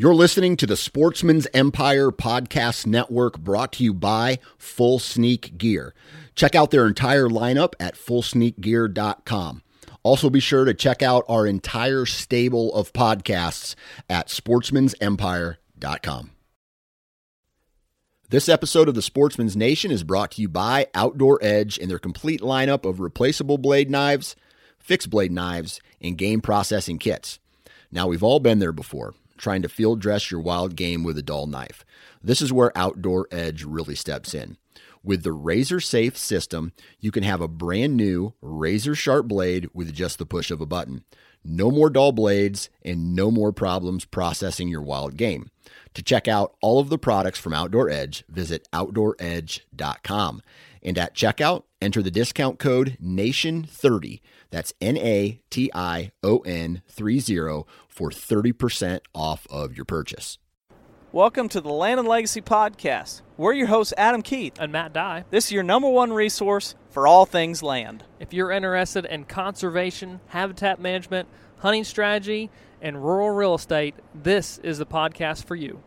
You're listening to the Sportsman's Empire Podcast Network brought to you by Full Sneak Gear. Check out their entire lineup at fullsneakgear.com. Also, be sure to check out our entire stable of podcasts at sportsmansempire.com. This episode of the Sportsman's Nation is brought to you by Outdoor Edge and their complete lineup of replaceable blade knives, fixed blade knives, and game processing kits. Now, we've all been there before trying to field dress your wild game with a dull knife. This is where Outdoor Edge really steps in. With the razor safe system, you can have a brand new razor sharp blade with just the push of a button. No more dull blades and no more problems processing your wild game. To check out all of the products from Outdoor Edge, visit OutdoorEdge.com. And at checkout, enter the discount code NATION30. That's N A T I O N 30 for 30% off of your purchase. Welcome to the Land and Legacy Podcast. We're your hosts, Adam Keith. and Matt Dye. This is your number one resource for all things land. If you're interested in conservation, habitat management, hunting strategy, and rural real estate, this is the podcast for you.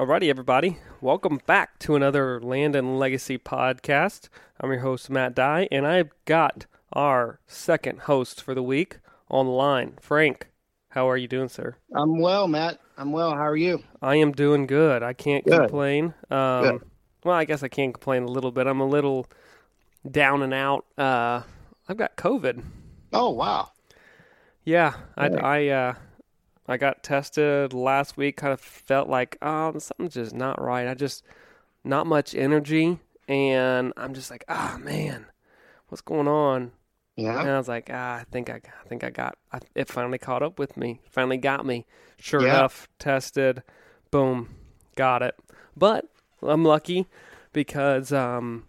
Alrighty, everybody. Welcome back to another Land and Legacy podcast. I'm your host, Matt Dye, and I've got our second host for the week on the line. Frank, how are you doing, sir? I'm well, Matt. I'm well. How are you? I am doing good. I can't Good. complain. Um, Good. Well, I guess I can complain a little bit. I'm a little down and out. Uh, I've got COVID. Oh, wow. Yeah, I, I, uh, I got tested last week. Kind of felt like um, something's just not right. I just not much energy, and I'm just like, ah, man, what's going on? Yeah. And I was like, ah, I think I, I think I got. I, it finally caught up with me. Finally got me. Sure Yeah. enough, tested, boom, got it. But I'm lucky because um,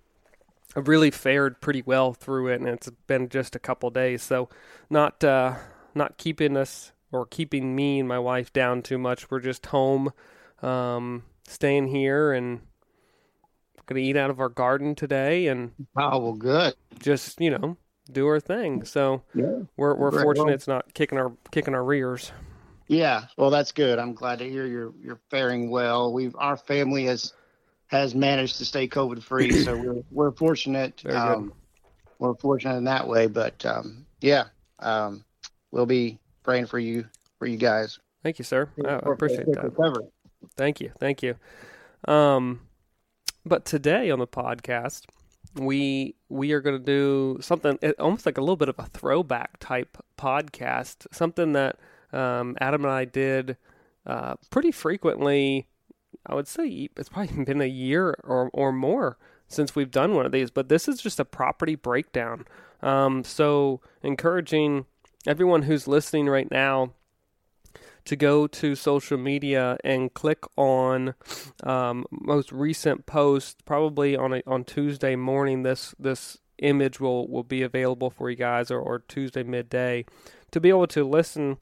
I really fared pretty well through it, and it's been just a couple days, so not uh, not keeping us or keeping me and my wife down too much. We're just home, um, staying here, and gonna eat out of our garden today, and Oh, well, good. just you know do our thing. So Yeah. we're we're Right, fortunate well- it's not kicking our kicking our rears. Yeah. Well, that's good. I'm glad to hear you're you're faring well. We've our family has has managed to stay COVID free, so we're we're fortunate. Very good. Um, we're fortunate in that way, but um, yeah, um, we'll be praying for you for you guys. Thank you, sir. I, I appreciate that. Thank you, thank you. Um, but today on the podcast, we we are going to do something almost like a little bit of a throwback type podcast, something that um, Adam and I did uh, pretty frequently. I would say it's probably been a year or or more since we've done one of these, but this is just a property breakdown. Um, so encouraging everyone who's listening right now to go to social media and click on um, most recent post. Probably on a, on Tuesday morning, this this image will, will be available for you guys, or, or Tuesday midday, to be able to listen.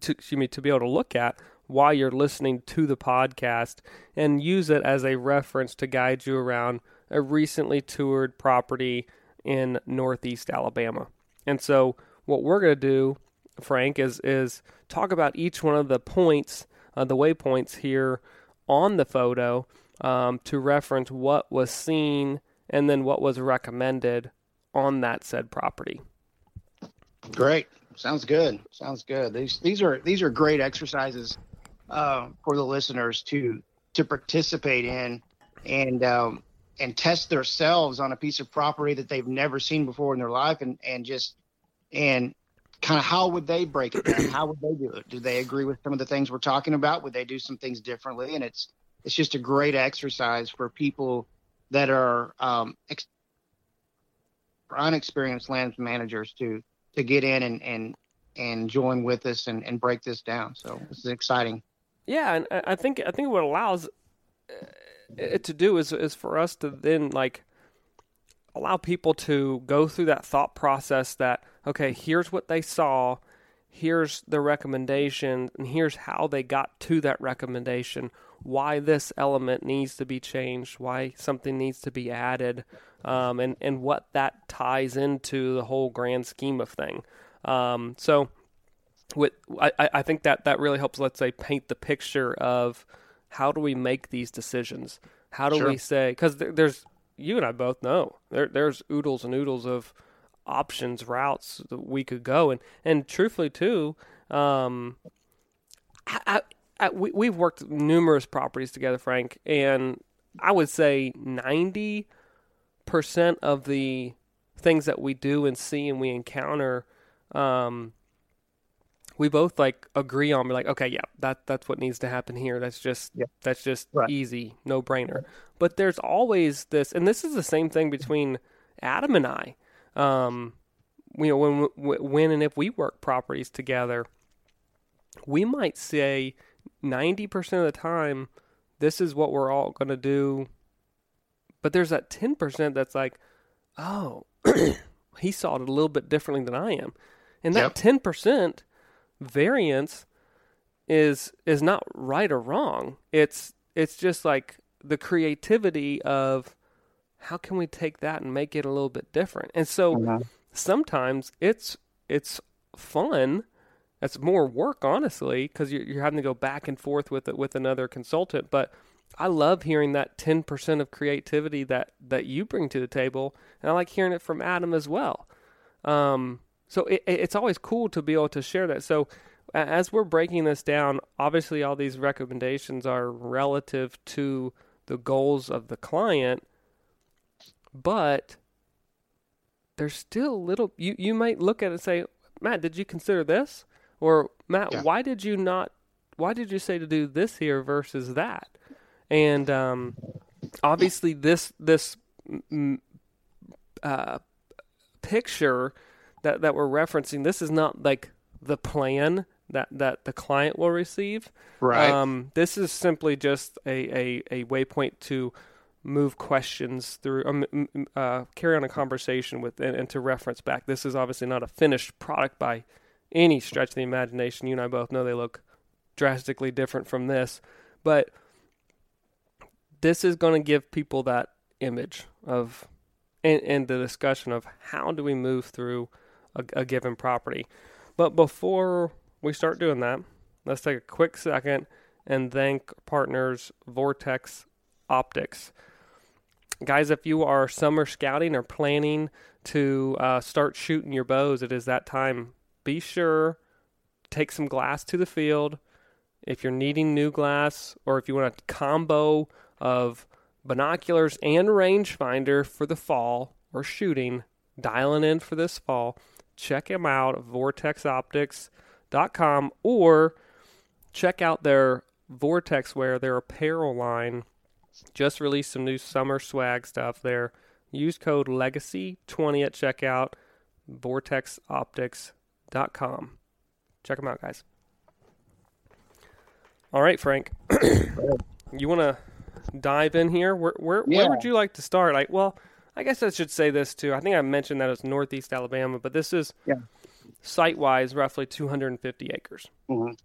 To, excuse me, to be able to look at while you're listening to the podcast and use it as a reference to guide you around a recently toured property in Northeast Alabama. And so, what we're going to do Frank, is is talk about each one of the points, uh, the waypoints here on the photo, um, to reference what was seen and then what was recommended on that said property. Great. Sounds good. Sounds good. These these are these are great exercises uh, for the listeners to to participate in and um, and test themselves on a piece of property that they've never seen before in their life and and just and kind of how would they break it down? How would they do it? Do they agree with some of the things we're talking about? Would they do some things differently? And it's it's just a great exercise for people that are um, ex- unexperienced land managers to to get in and and and join with us and, and break this down. So is exciting. Yeah, and I think I think what allows to do is is for us to then like allow people to go through that thought process that okay, here's what they saw, here's the recommendation, and here's how they got to that recommendation why this element needs to be changed, why something needs to be added, um, and and what that ties into the whole grand scheme of thing. Um, so, with I, I think that that really helps. Let's say paint the picture of how do we make these decisions. How do Sure. we say? Because there, there's you and I both know there there's oodles and oodles of options routes that we could go and and truthfully too um I, I, I, we, we've worked numerous properties together frank and i would say 90% of the things that we do and see and we encounter um we both like agree on. We're like, okay, yeah, that that's what needs to happen here. That's just Yeah. that's just Right. easy, no brainer. But there's always this, and this is the same thing between Adam and I. Um, you know, when when and if we work properties together, we might say ninety percent of the time, this is what we're all going to do. But there's that ten percent that's like, oh, he saw it a little bit differently than I am, and that Yep. ten percent variance is is not right or wrong. It's it's just like the creativity of how can we take that and make it a little bit different. And so sometimes it's it's fun. It's more work, honestly, because you're, you're having to go back and forth with it with another consultant. But I love hearing that ten percent of creativity that that you bring to the table, and I like hearing it from Adam as well. Um, so it, it- it's always cool to be able to share that. So as we're breaking this down, obviously all these recommendations are relative to the goals of the client, but there's still a little. You you might look at it and say, Matt, did you consider this? Or Matt, Yeah. why did you not? Why did you say to do this here versus that? And um, obviously this this uh, picture that that we're referencing this is not like the plan that that the client will receive. Right. um, this is simply just a, a, a waypoint to move questions through um, uh, carry on a conversation with and, and to reference back. This is obviously not a finished product by any stretch of the imagination. You and i both know they look drastically different from this. But this is going to give people that image of and, and the discussion of how do we move through a, a given property. But before we start doing that, let's take a quick second and thank partners Vortex Optics. Guys, if you are summer scouting or planning to uh, start shooting your bows, it is that time. Be sure take some glass to the field. If you're needing new glass, or if you want a combo of binoculars and rangefinder for the fall or shooting, dialing in for this fall, check them out vortexoptics.com or check out their Vortex Wear, their apparel line. Just released some new summer swag stuff there. Use code LEGACY20 at checkout, vortexoptics.com. Check them out, guys. All right, Frank. you want to dive in here? Where where, Yeah. where would you like to start? Like, well, I guess I should say this too. I think I mentioned that it's Northeast Alabama, but this is Yeah. site-wise roughly 250 acres. Mhm.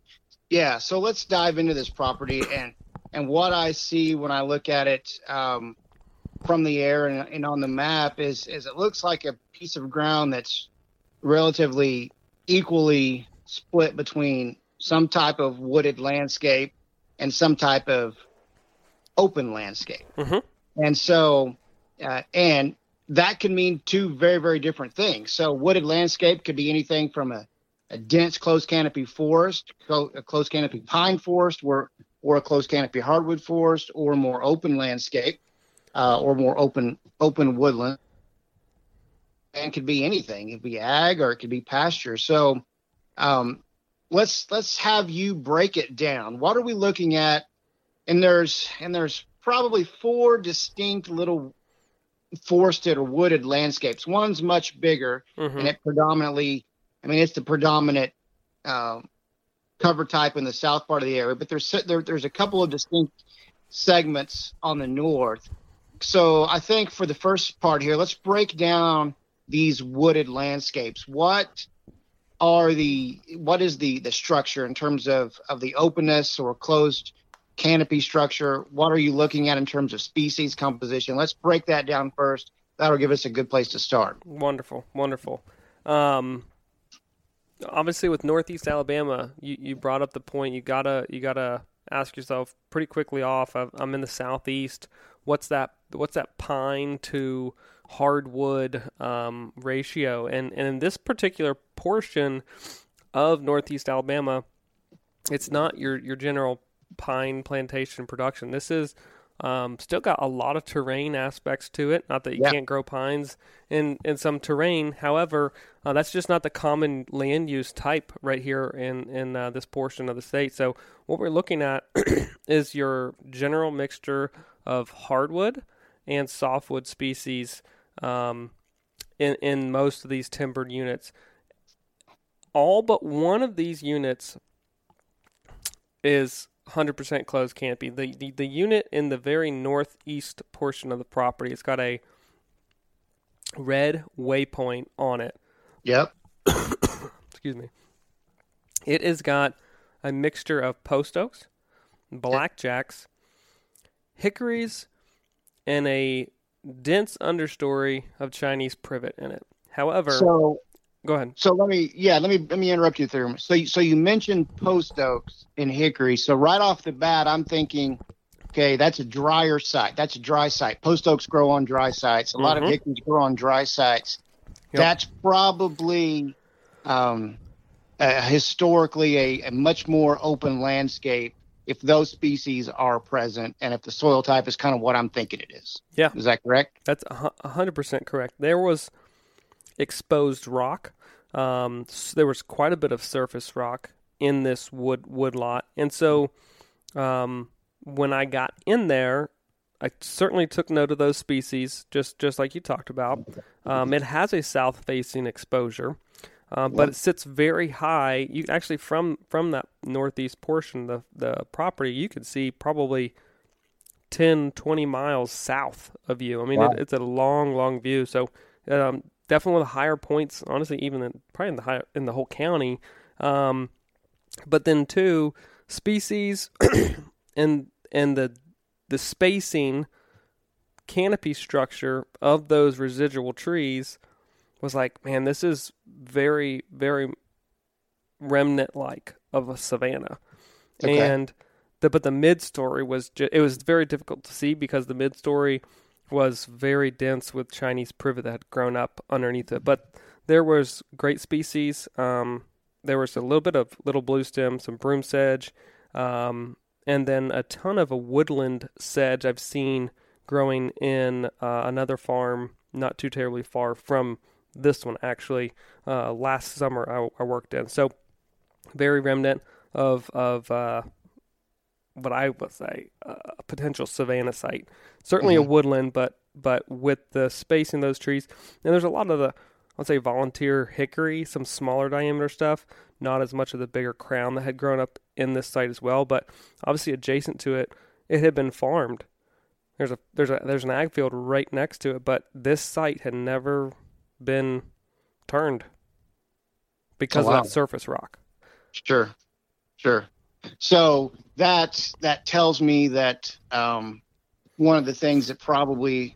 Yeah, so let's dive into this property and and what I see when I look at it um, from the air and, and on the map is is it looks like a piece of ground that's relatively equally split between some type of wooded landscape and some type of open landscape. Mhm. And so, uh, and that can mean two very, very different things. So, wooded landscape could be anything from a, a dense closed canopy forest, co- a closed canopy pine forest, or, or a closed canopy hardwood forest, or more open landscape, uh, or more open open woodland. And could be anything. It could be ag or it could be pasture. So, um, let's let's have you break it down. What are we looking at? And there's and there's probably four distinct little forested or wooded landscapes. One's much bigger, Mhm. and it predominantly, I mean, it's the predominant um, cover type in the south part of the area. But there's there, there's a couple of distinct segments on the north. So I think for the first part here, let's break down these wooded landscapes. What are the what is the the structure in terms of of the openness or closed canopy structure? What are you looking at in terms of species composition? Let's break that down first. That'll give us a good place to start. Wonderful, wonderful. Um, obviously, with Northeast Alabama, you, you brought up the point. You gotta you gotta ask yourself pretty quickly off. I'm in the Southeast. What's that? What's that pine to hardwood um, ratio? And and in this particular portion of Northeast Alabama, it's not your your general pine plantation production. This is um, still got a lot of terrain aspects to it. Not that you can't grow pines in, in some terrain. However, uh, that's just not the common land use type right here in in uh, this portion of the state. So what we're looking at is your general mixture of hardwood and softwood species um, in in most of these timbered units. All but one of these units is 100% closed canopy. The, the the unit in the very northeast portion of the property, it's got a red waypoint on it. Yep. Excuse me. It has got a mixture of post oaks, blackjacks, hickories, and a dense understory of Chinese privet in it. However, so Go ahead. So let me, yeah, let me let me interrupt you there. So, so you mentioned post oaks in hickory. So right off the bat, I'm thinking, okay, that's a drier site. That's a dry site. Post oaks grow on dry sites. A mm-hmm. lot of mm-hmm. hickories grow on dry sites. Yep. That's probably um, uh, historically a, a much more open landscape if those species are present and if the soil type is kind of what I'm thinking it is. Yeah. Is that correct? That's 100% correct. There was exposed rock. Um, so there was quite a bit of surface rock in this wood wood lot, and so um, when I got in there, I certainly took note of those species, just just like you talked about. Um, it has a south facing exposure, uh, but it sits very high. You actually from from that northeast portion of the the property, you can see probably 10, 20 miles south of you. I mean, wow. it, it's a long, long view. So um, definitely one of the higher points, honestly, even in, probably in the high, in the whole county. Um, but then two species and and the the spacing canopy structure of those residual trees was like, man, this is very very remnant like of a savanna, okay. and the but the mid story was ju- it was very difficult to see because the mid story was very dense with Chinese privet that had grown up underneath it. But there was great species. Um, there was a little bit of little blue stem, some broom sedge, um, and then a ton of a woodland sedge I've seen growing in uh, another farm not too terribly far from this one actually uh, last summer I, I, worked in so very remnant of of uh, what I would say a potential savanna site. Certainly mm-hmm. a woodland, but but with the space in those trees, and there's a lot of the I'll say volunteer hickory, some smaller diameter stuff, not as much of the bigger crown that had grown up in this site as well. But obviously adjacent to it, it had been farmed. There's a there's a there's an ag field right next to it, but this site had never been turned because oh, wow. of that surface rock. Sure, sure. So that that tells me that um, one of the things that probably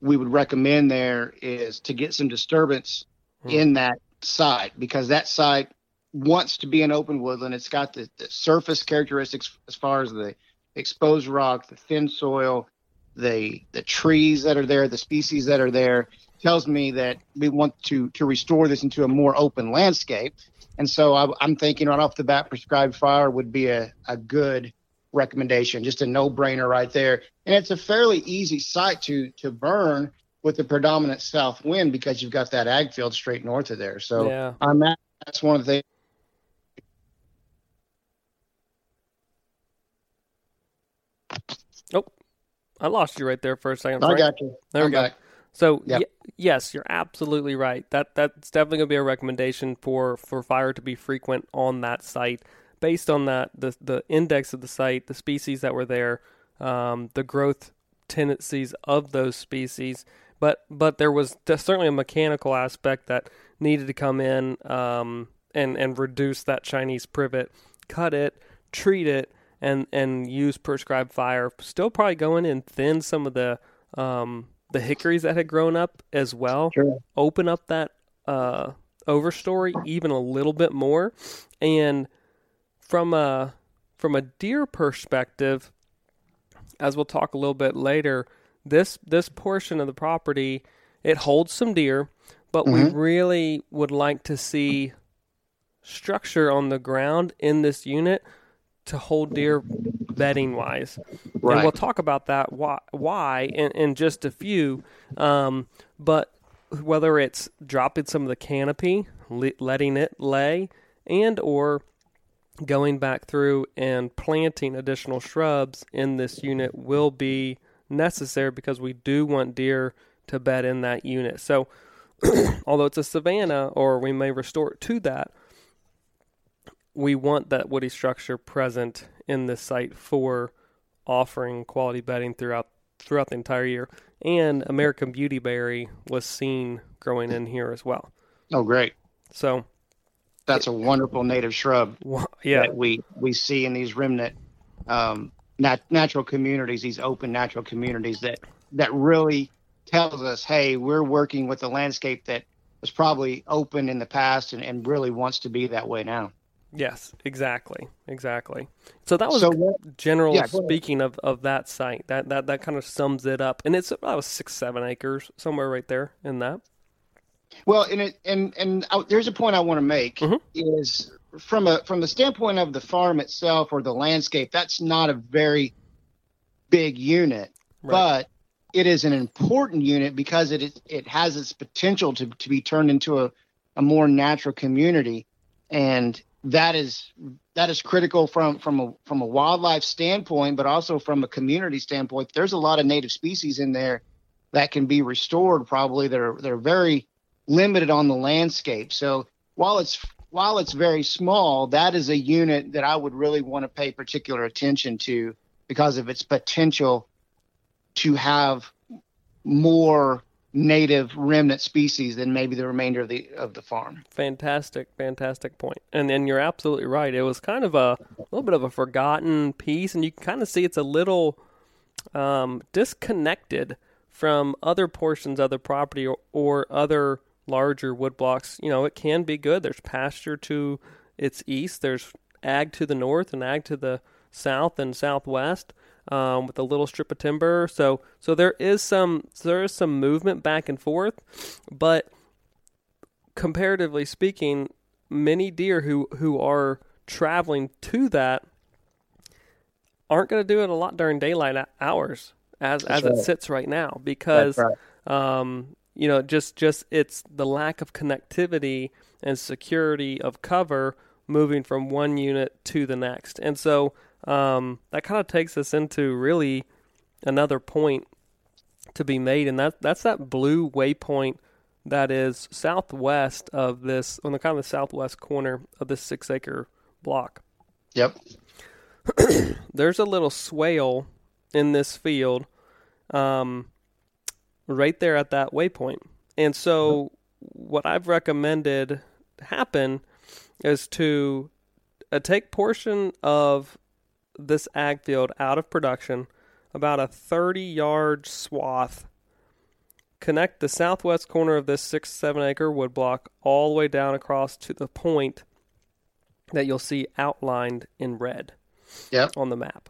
we would recommend there is to get some disturbance hmm. in that site because that site wants to be an open woodland. It's got the, the, surface characteristics as far as the exposed rock, the thin soil, the the trees that are there, the species that are there. Tells me that we want to to restore this into a more open landscape. And so I, am thinking right off the bat, prescribed fire would be a, a good recommendation, just a no brainer right there. And it's a fairly easy site to to burn with the predominant south wind because you've got that ag field straight north of there. So yeah. on that, that's one of the things. Oh, I lost you right there for a second. Frank. I got you. There I'm we go. Back. So yep. y- yes, you're absolutely right. That that's definitely going to be a recommendation for for fire to be frequent on that site, based on that the the index of the site, the species that were there, um, the growth tendencies of those species. But but there was certainly a mechanical aspect that needed to come in um, and and reduce that Chinese privet, cut it, treat it, and and use prescribed fire. Still probably going in and thin some of the um, the hickories that had grown up as well. Sure. Open up that uh, overstory even a little bit more, and from a from a deer perspective, as we'll talk a little bit later, this this portion of the property it holds some deer, but we really would like to see structure on the ground in this unit to hold deer bedding wise. And we'll talk about that why, why in, in just a few. Um, but whether it's dropping some of the canopy, le- letting it lay, and or going back through and planting additional shrubs in this unit will be necessary because we do want deer to bed in that unit. So, although it's a savanna, or we may restore it to that, we want that woody structure present in this site for offering quality bedding throughout throughout the entire year. And American beautyberry was seen growing in here as well. Oh, great. So, That's a wonderful native shrub wha- yeah, that we we see in these remnant um, nat- natural communities, these open natural communities that that really tells us, hey, we're working with a landscape that was probably open in the past and, and really wants to be that way now. Yes, exactly, exactly. So that was So what- general Yeah, speaking of, of that site. That that that kind of sums it up, and it's about six seven acres somewhere right there in that. Well, and it and and I, there's a point I want to make Mhm. is from a from the standpoint of the farm itself or the landscape. That's not a very big unit, Right. but it is an important unit because it is, it has its potential to to be turned into a a more natural community, and that is that is critical from from a from a wildlife standpoint, but also from a community standpoint. There's a lot of native species in there that can be restored. Probably they're they're very limited on the landscape. So while it's while it's very small, that is a unit that I would really want to pay particular attention to because of its potential to have more native remnant species than maybe the remainder of the of the farm. Fantastic, fantastic point. And and you're absolutely right. It was kind of a, little bit of a forgotten piece, and you can kind of see it's a little um, disconnected from other portions of the property or, or other larger wood blocks. You know, it can be good. There's pasture to its east. There's ag to the north and ag to the south and southwest. Um, with a little strip of timber, so so there is some there is some movement back and forth, but comparatively speaking, many deer who who are traveling to that aren't going to do it a lot during daylight hours as as it sits right now because right. um, you know just just it's the lack of connectivity and security of cover moving from one unit to the next. And so um, that kind of takes us into really another point to be made and that that's that blue waypoint that is southwest of this on the kind of the southwest corner of this six acre block Yep. there's a little swale in this field um, right there at that waypoint. And so, what I've recommended happen is to uh, take portion of this ag field out of production, about a 30 yard swath, connect the southwest corner of this six, seven acre woodblock all the way down across to the point that you'll see outlined in red Yep. on the map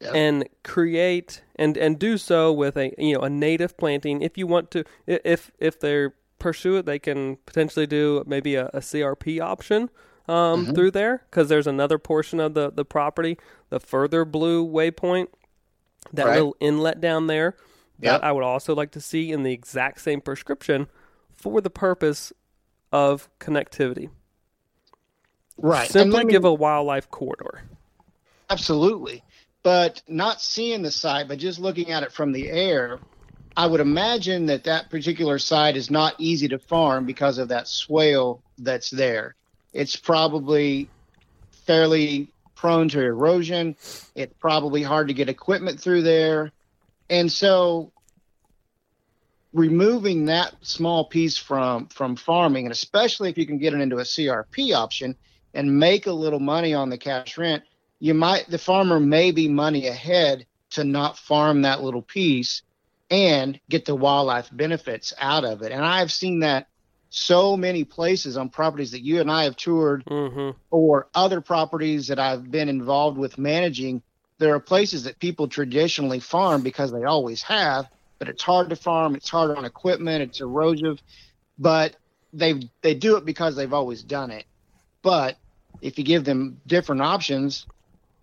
Yep. and create and and do so with a you know a native planting if you want to if if they pursue it they can potentially do maybe a, a crp option um, Mm-hmm. through there because there's another portion of the the property the further blue waypoint that Right. little inlet down there that Yep. i would also like to see in the exact same prescription for the purpose of connectivity Right. Simply me- give a wildlife corridor Absolutely. But not seeing the site, but just looking at it from the air, I would imagine that that particular site is not easy to farm because of that swale that's there. It's probably fairly prone to erosion. It's probably hard to get equipment through there. And so removing that small piece from from farming and especially if you can get it into a CRP option and make a little money on the cash rent you might the farmer may be money ahead to not farm that little piece and get the wildlife benefits out of it. And I've seen that so many places on properties that you and I have toured Mm-hmm. or other properties that I've been involved with managing. There are places that people traditionally farm because they always have, but it's hard to farm. It's hard on equipment. It's erosive, but they they do it because they've always done it. But if you give them different options,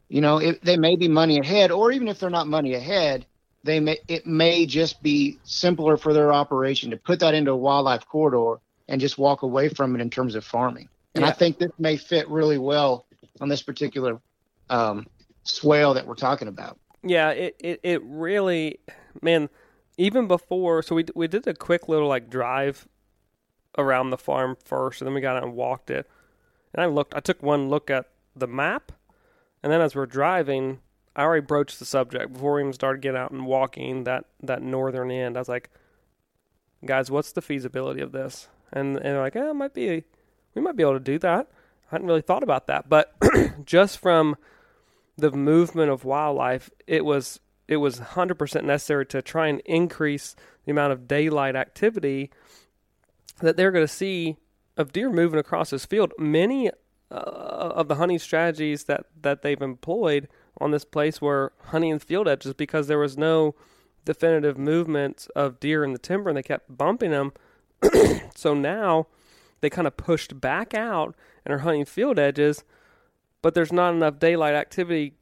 you know, it, they may be money ahead, or even if they're not money ahead, they may it may just be simpler for their operation to put that into a wildlife corridor and just walk away from it in terms of farming. And I think this may fit really well on this particular um, swale that we're talking about. Yeah, it, it, it really, man, even before, so we, we did a quick little like drive around the farm first, and then we got out and walked it. And I looked, I took one look at the map, and then as we're driving, I already broached the subject before we even started getting out and walking that, that northern end. I was like, guys, what's the feasibility of this? And, and they're like, eh, might be, we might be able to do that. I hadn't really thought about that, but just from the movement of wildlife, it was it was 100% necessary to try and increase the amount of daylight activity that they're going to see of deer moving across this field. Many uh, of the hunting strategies that, that they've employed on this place were hunting in field edges because there was no definitive movement of deer in the timber and they kept bumping them. so now they kind of pushed back out and are hunting field edges, but there's not enough daylight activity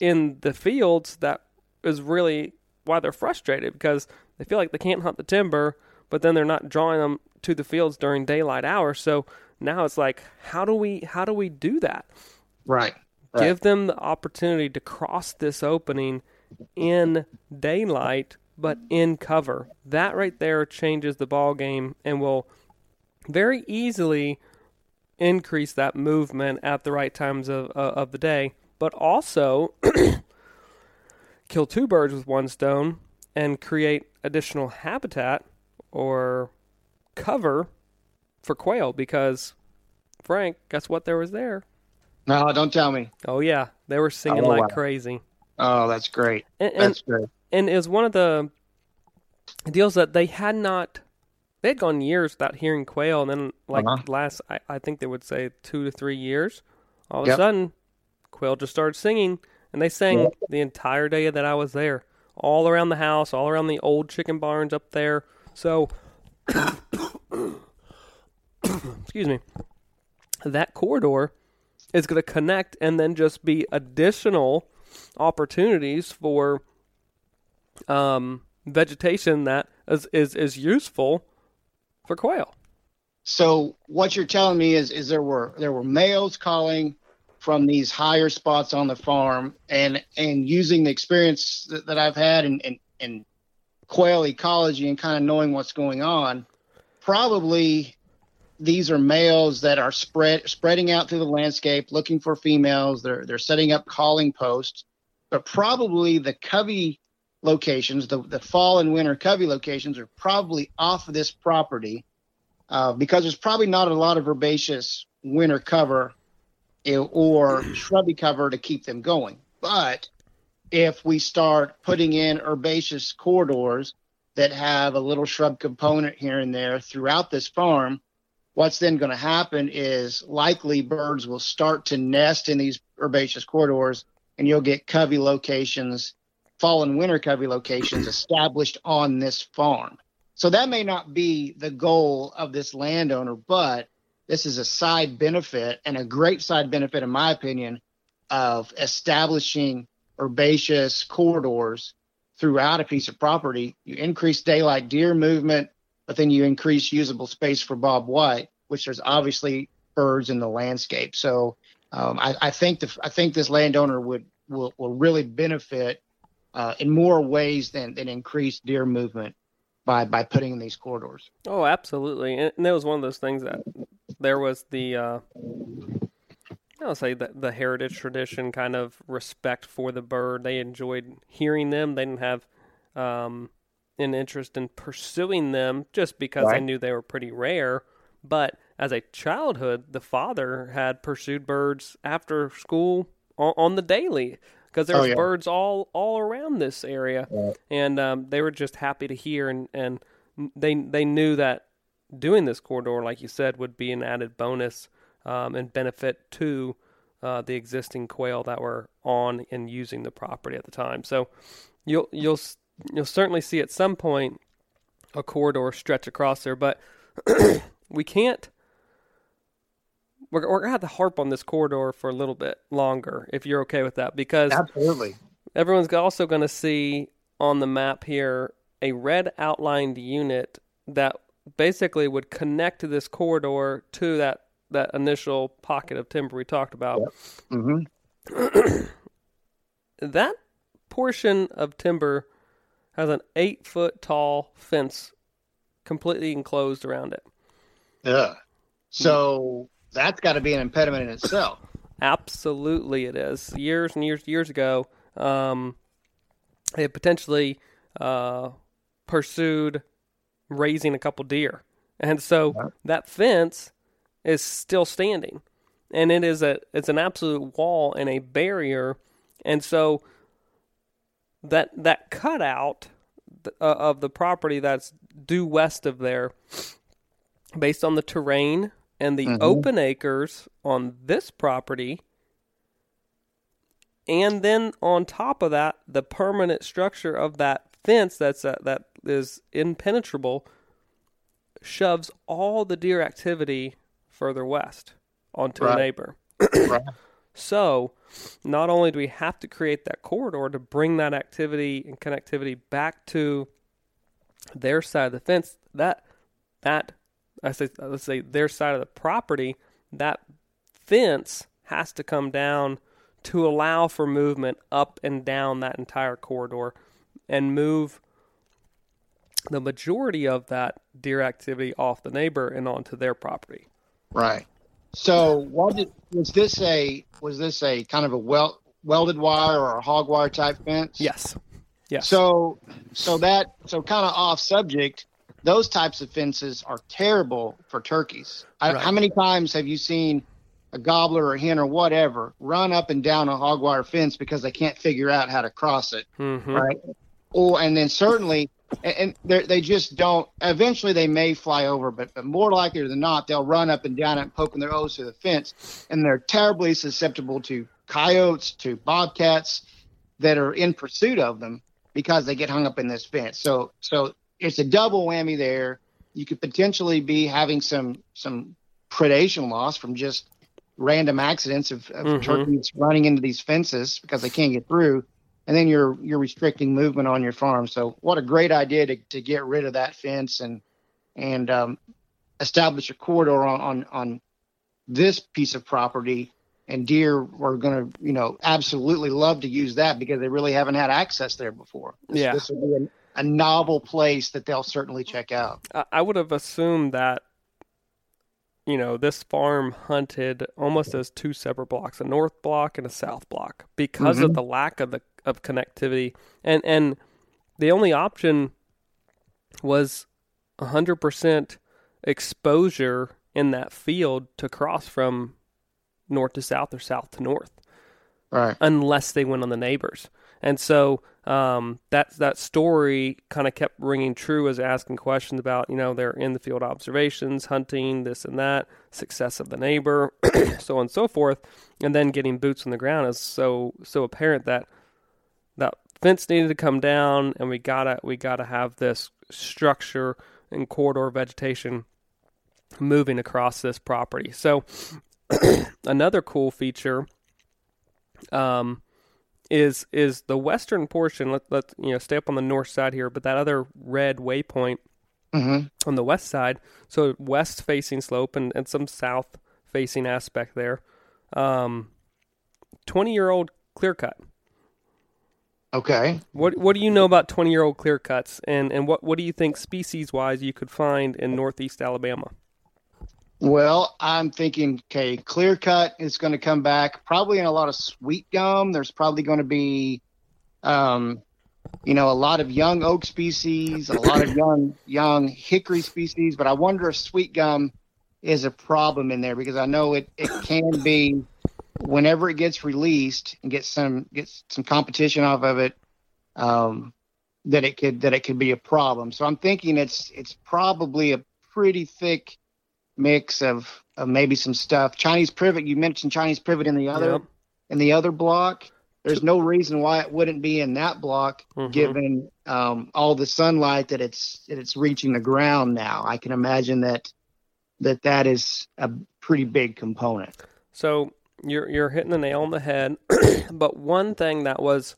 in the fields that is really why they're frustrated because they feel like they can't hunt the timber, but then they're not drawing them to the fields during daylight hours. So now it's like, how do we how do we do that? Right. Give them the opportunity to cross this opening in daylight, but in cover. That right there changes the ball game and will very easily increase that movement at the right times of uh, of the day, but also kill two birds with one stone and create additional habitat or cover for quail because Frank, guess what there was there? No, don't tell me. Oh yeah, they were singing Oh, like wow. crazy. Oh, that's great. And, and That's great. And it was one of the deals that they had not they had gone years without hearing quail and then like Uh-huh. last I, I think they would say two to three years all of a sudden quail just started singing and they sang Yep. the entire day that i was there all around the house all around the old chicken barns up there so excuse me that corridor is going to connect and then just be additional opportunities for um, vegetation that is, is, is useful for quail. So what you're telling me is is there were there were males calling from these higher spots on the farm and and using the experience that, that I've had in, in in quail ecology and kind of knowing what's going on, probably these are males that are spread spreading out through the landscape looking for females. They're they're setting up calling posts, but probably the covey locations, the the fall and winter covey locations, are probably off of this property uh, because there's probably not a lot of herbaceous winter cover eh, or shrubby cover to keep them going. But if we start putting in herbaceous corridors that have a little shrub component here and there throughout this farm, what's then going to happen is likely birds will start to nest in these herbaceous corridors and you'll get covey locations, fall and winter covey locations established on this farm. So that may not be the goal of this landowner, but this is a side benefit and a great side benefit, in my opinion, of establishing herbaceous corridors throughout a piece of property. You increase daylight deer movement, but then you increase usable space for bobwhite, which there's obviously birds in the landscape. So um, I, I think the, I think this landowner would will, will really benefit uh, in more ways than than increased deer movement by by putting in these corridors. Oh, absolutely. And, that was one of those things that there was the, uh, I'll say the, the heritage tradition kind of respect for the bird. They enjoyed hearing them. They didn't have um, an interest in pursuing them just because they Right. knew they were pretty rare. But as a childhood, the father had pursued birds after school on, on the daily because there's Oh, yeah. birds all all around this area, Yeah. and um, they were just happy to hear and and they they knew that doing this corridor, like you said, would be an added bonus um, and benefit to uh, the existing quail that were on and using the property at the time. So you'll you'll you'll certainly see at some point a corridor stretch across there, but we can't. We're, we're gonna have to harp on this corridor for a little bit longer, if you're okay with that, because Absolutely. everyone's also going to see on the map here a red outlined unit that basically would connect to this corridor to that that initial pocket of timber we talked about. hmm That portion of timber has an eight foot tall fence completely enclosed around it. Yeah. So that's got to be an impediment in itself. Absolutely, it is. Years and years, years ago, um, they potentially uh, pursued raising a couple deer, and so Yeah. that fence is still standing, and it is a it's an absolute wall and a barrier, and so that that cutout th- uh, of the property that's due west of there, based on the terrain and the Mhm. open acres on this property, and then on top of that, the permanent structure of that fence that's uh, that is impenetrable shoves all the deer activity further west onto a neighbor. Right. So, not only do we have to create that corridor to bring that activity and connectivity back to their side of the fence, that that I say let's say their side of the property, that fence has to come down to allow for movement up and down that entire corridor and move the majority of that deer activity off the neighbor and onto their property. Right. So, what did, was this a was this a kind of a wel, welded wire or a hog wire type fence? Yes. Yes. So, so that so kind of off subject. Those types of fences are terrible for turkeys. I, Right. How many times have you seen a gobbler or a hen or whatever run up and down a hog wire fence because they can't figure out how to cross it? Mhm. right? Or and then certainly, and, and they're- just don't. Eventually, they may fly over, but, but more likely than not, they'll run up and down it, and poking their nose through the fence, and they're terribly susceptible to coyotes, to bobcats that are in pursuit of them because they get hung up in this fence. So, so it's a double whammy there. You could potentially be having some some predation loss from just random accidents of, of Mhm. turkeys running into these fences because they can't get through and then you're you're restricting movement on your farm. So what a great idea to, to get rid of that fence and and um, establish a corridor on, on on this piece of property. And deer are going to, you know, absolutely love to use that because they really haven't had access there before. This, Yeah. this be an, a novel place that they'll certainly check out. I, would have assumed that you know this farm hunted almost as two separate blocks, a north block and a south block, because of mm-hmm. the lack of the of connectivity, and and the only option was hundred percent exposure in that field to cross from north to south or south to north Right. unless they went on the neighbors. And so um, that that story kind of kept ringing true as asking questions about you know their in the field observations, hunting, this and that, success of the neighbor, so on and so forth, and then getting boots on the ground is so so apparent that that fence needed to come down, and we gotta we gotta have this structure and corridor vegetation moving across this property. So another cool feature um, is is the western portion. Let let you know stay up on the north side here, but that other red waypoint hmm on the west side, so west facing slope and, and some south facing aspect there. Um, twenty year old clear cut. Okay. What what do you know about twenty year old clear cuts, and and what what do you think species wise you could find in northeast Alabama? Well, I'm thinking, okay, clear cut is going to come back probably in a lot of sweet gum. There's probably going to be, um, you know, a lot of young oak species, a lot of young young hickory species. But I wonder if sweet gum is a problem in there because I know it it can be whenever it gets released and gets some gets some competition off of it, um, that it could that it could be a problem. So I'm thinking it's it's probably a pretty thick mix of, of maybe some stuff. Chinese privet. You mentioned Chinese privet in the other Yep. in the other block. There's no reason why it wouldn't be in that block, Mhm. given um, all the sunlight that it's that it's reaching the ground now. I can imagine that that that is a pretty big component. So you're you're hitting the nail on the head. but one thing that was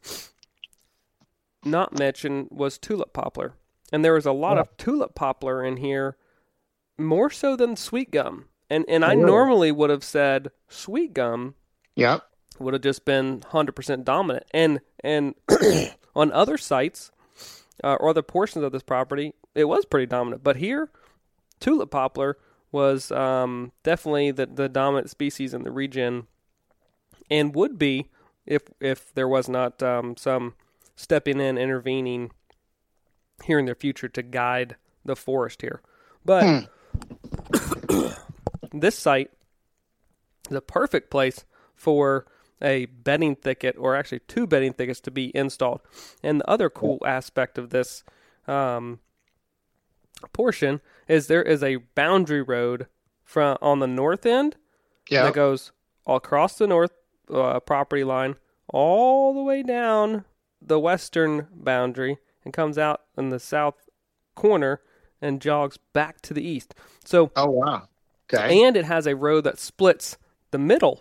not mentioned was tulip poplar, and there was a lot of tulip poplar in here, more so than sweet gum. And and I Oh, normally would have said sweet gum Yep. would have just been 100% dominant. And and on other sites uh, or other portions of this property, it was pretty dominant. But here, tulip poplar was um, definitely the, the dominant species in the region, and would be if if there was not um, some stepping in, intervening here in the future to guide the forest here. But this site is a perfect place for a bedding thicket, or actually two bedding thickets, to be installed. And the other cool aspect of this um, portion is there is a boundary road from on the north end Yeah. that goes across the north uh, property line all the way down the western boundary and comes out in the south corner and jogs back to the east. So Oh wow. Okay. and it has a road that splits the middle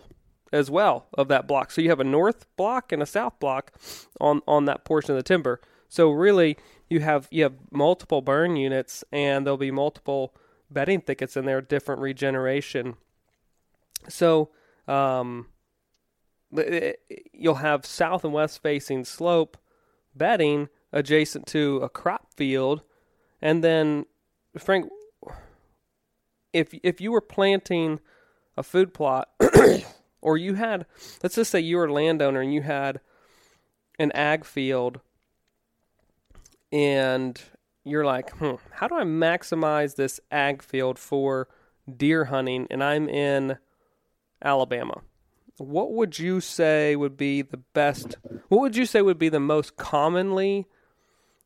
as well of that block. So you have a north block and a south block on on that portion of the timber. So really, you have you have multiple burn units, and there'll be multiple bedding thickets in there, different regeneration. So um, it- it- you'll have south and west facing slope bedding adjacent to a crop field, and then Frank, if if you were planting a food plot or you had let's just say you were a landowner and you had an ag field and you're like, hmm, how do I maximize this ag field for deer hunting and I'm in Alabama? What would you say would be the best what would you say would be the most commonly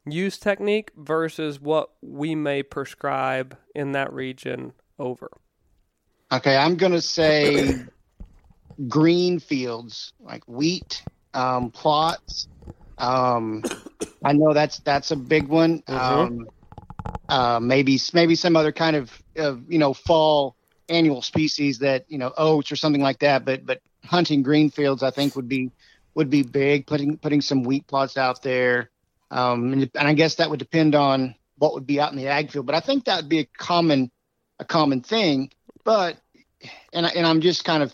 used technique versus what we may prescribe in that region over? Okay, I'm gonna say green fields like wheat um, plots. Um, I know that's that's a big one. Mhm. Um, uh, maybe maybe some other kind of, of you know fall annual species that you know oats or something like that. But but hunting green fields I think would be would be big. Putting putting some wheat plots out there, um, and, and I guess that would depend on what would be out in the ag field. But I think that would be a common a common thing. But and I, and I'm just kind of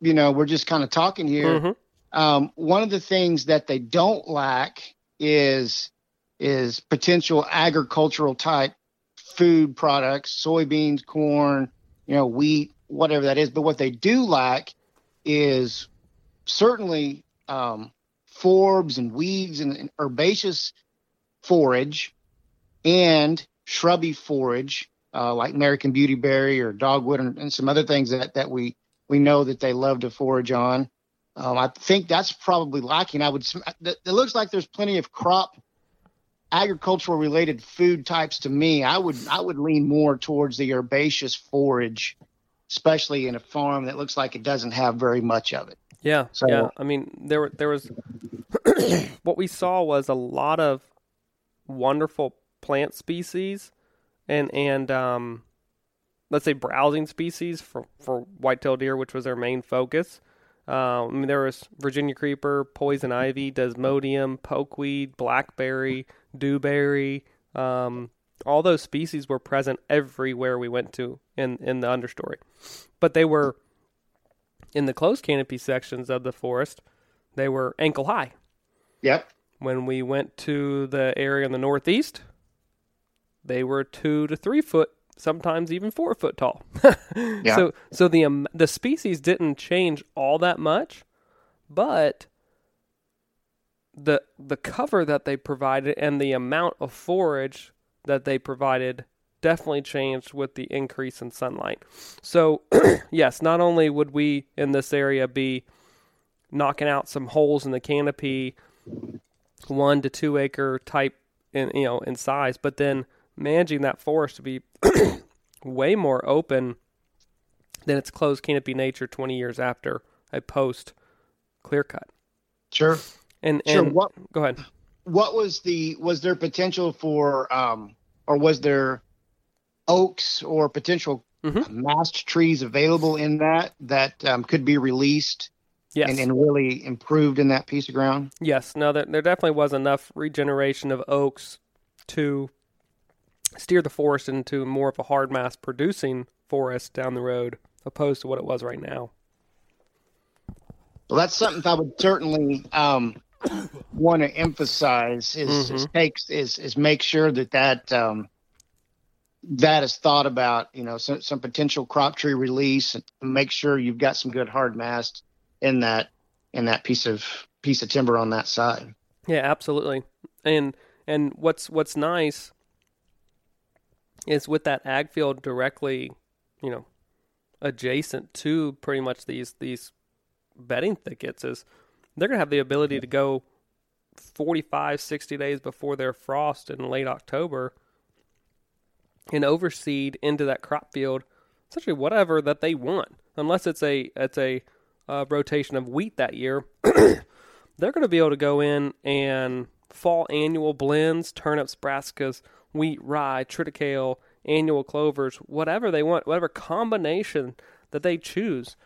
you know we're just kind of talking here Mhm. um, one of the things that they don't lack is is potential agricultural type food products, soybeans, corn, you know, wheat, whatever that is. But what they do lack is certainly um, forbs and weeds and, and herbaceous forage and shrubby forage uh, like American beautyberry or dogwood and, and some other things that, that we we know that they love to forage on. Um, I think that's probably lacking. I would. It looks like there's plenty of crop, agricultural related food types to me. I would. I would lean more towards the herbaceous forage, especially in a farm that looks like it doesn't have very much of it. Yeah, So- yeah. I mean, there were there was what we saw was a lot of wonderful plant species, and and um, let's say browsing species for for whitetail deer, which was their main focus. Uh, I mean, there was Virginia creeper, poison ivy, desmodium, pokeweed, blackberry, dewberry. Um, all those species were present everywhere we went to in in the understory, but they were in the closed canopy sections of the forest, they were ankle high. Yep. When we went to the area in the northeast, they were two to three foot, sometimes even four foot tall. yeah. So, so the um, the species didn't change all that much, but the the cover that they provided and the amount of forage that they provided definitely changed with the increase in sunlight. So, yes, not only would we in this area be knocking out some holes in the canopy, one to two acre type in you know in size, but then managing that forest to be way more open than its closed canopy nature 20 years after a post clear cut. Sure. And Sure. and What go ahead. what was the was there potential for um or was there oaks or potential Mhm. mast trees available in that that um, could be released Yes. and, and really improved in that piece of ground? Yes, no, there, there definitely was enough regeneration of oaks to steer the forest into more of a hard mast producing forest down the road, opposed to what it was right now. Well, that's something I would certainly um, want to emphasize is, is Mhm. takes is is make sure that that um, that is thought about. You know, some, some potential crop tree release, and make sure you've got some good hard mast in that in that piece of piece of timber on that side. Yeah, absolutely. And and what's what's nice is with that ag field directly, you know, adjacent to pretty much these these bedding thickets is they're going to have the ability to go 45 60 days before their frost in late October and overseed into that crop field essentially whatever that they want unless it's a it's a uh, rotation of wheat that year they're going to be able to go in and fall annual blends, turnips, brassicas, wheat, rye, triticale, annual clovers, whatever they want, whatever combination that they choose.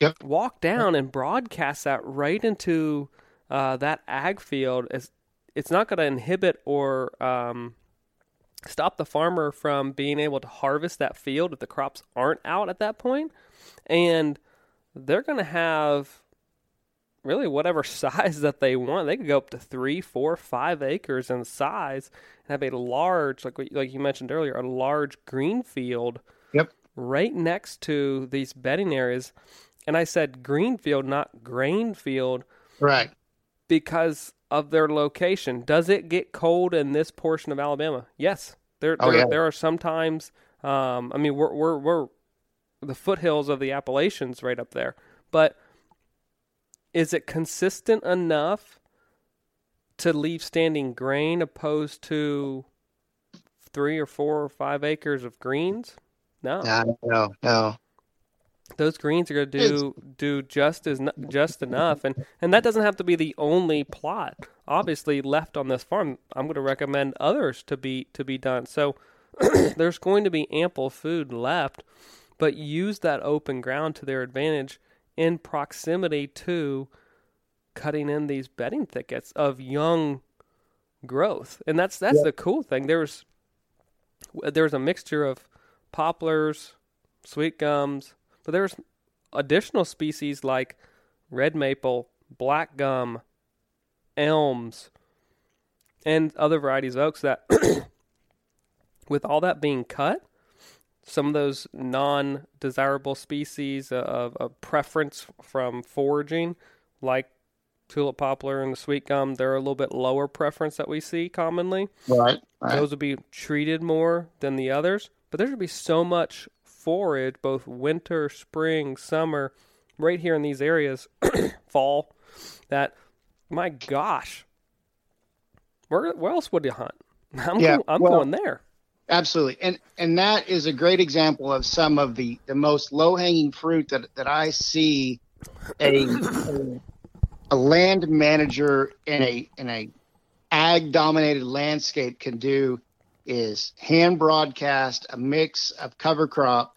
Yep. Walk down and broadcast that right into uh, that ag field. It's, it's not going to inhibit or um, stop the farmer from being able to harvest that field if the crops aren't out at that point. And they're going to have really whatever size that they want. They could go up to three, four, five acres in size and have a large, like like you mentioned earlier, a large green field Yep. right next to these bedding areas. And I said green field, not grain field, Right. because of their location. Does it get cold in this portion of Alabama? Yes. There, Oh, there, yeah. there are sometimes. Um, I mean, we're we're we're the foothills of the Appalachians right up there, but is it consistent enough to leave standing grain opposed to three or four or five acres of greens? No No, no, no. Those greens are going to do do just as just enough and and that doesn't have to be the only plot obviously left on this farm. I'm going to recommend others to be to be done. So there's going to be ample food left but use that open ground to their advantage in proximity to cutting in these bedding thickets of young growth. And that's that's the cool thing. There's there's a mixture of poplars sweet gums but there's additional species like red maple, black gum, elms, and other varieties of oaks that, with all that being cut, some of those non desirable species of, of preference from foraging, like tulip poplar and the sweet gum, they're a little bit lower preference that we see commonly. Right. Right. Those would be treated more than the others, but there should be so much forage, both winter, spring, summer, right here in these areas, fall, that my gosh, where where else would you hunt? I'm Yeah, go- I'm well- going there. Absolutely, and and that is a great example of some of the the most low hanging fruit that that I see a, a a land manager in a in a ag dominated landscape can do is hand broadcast a mix of cover crop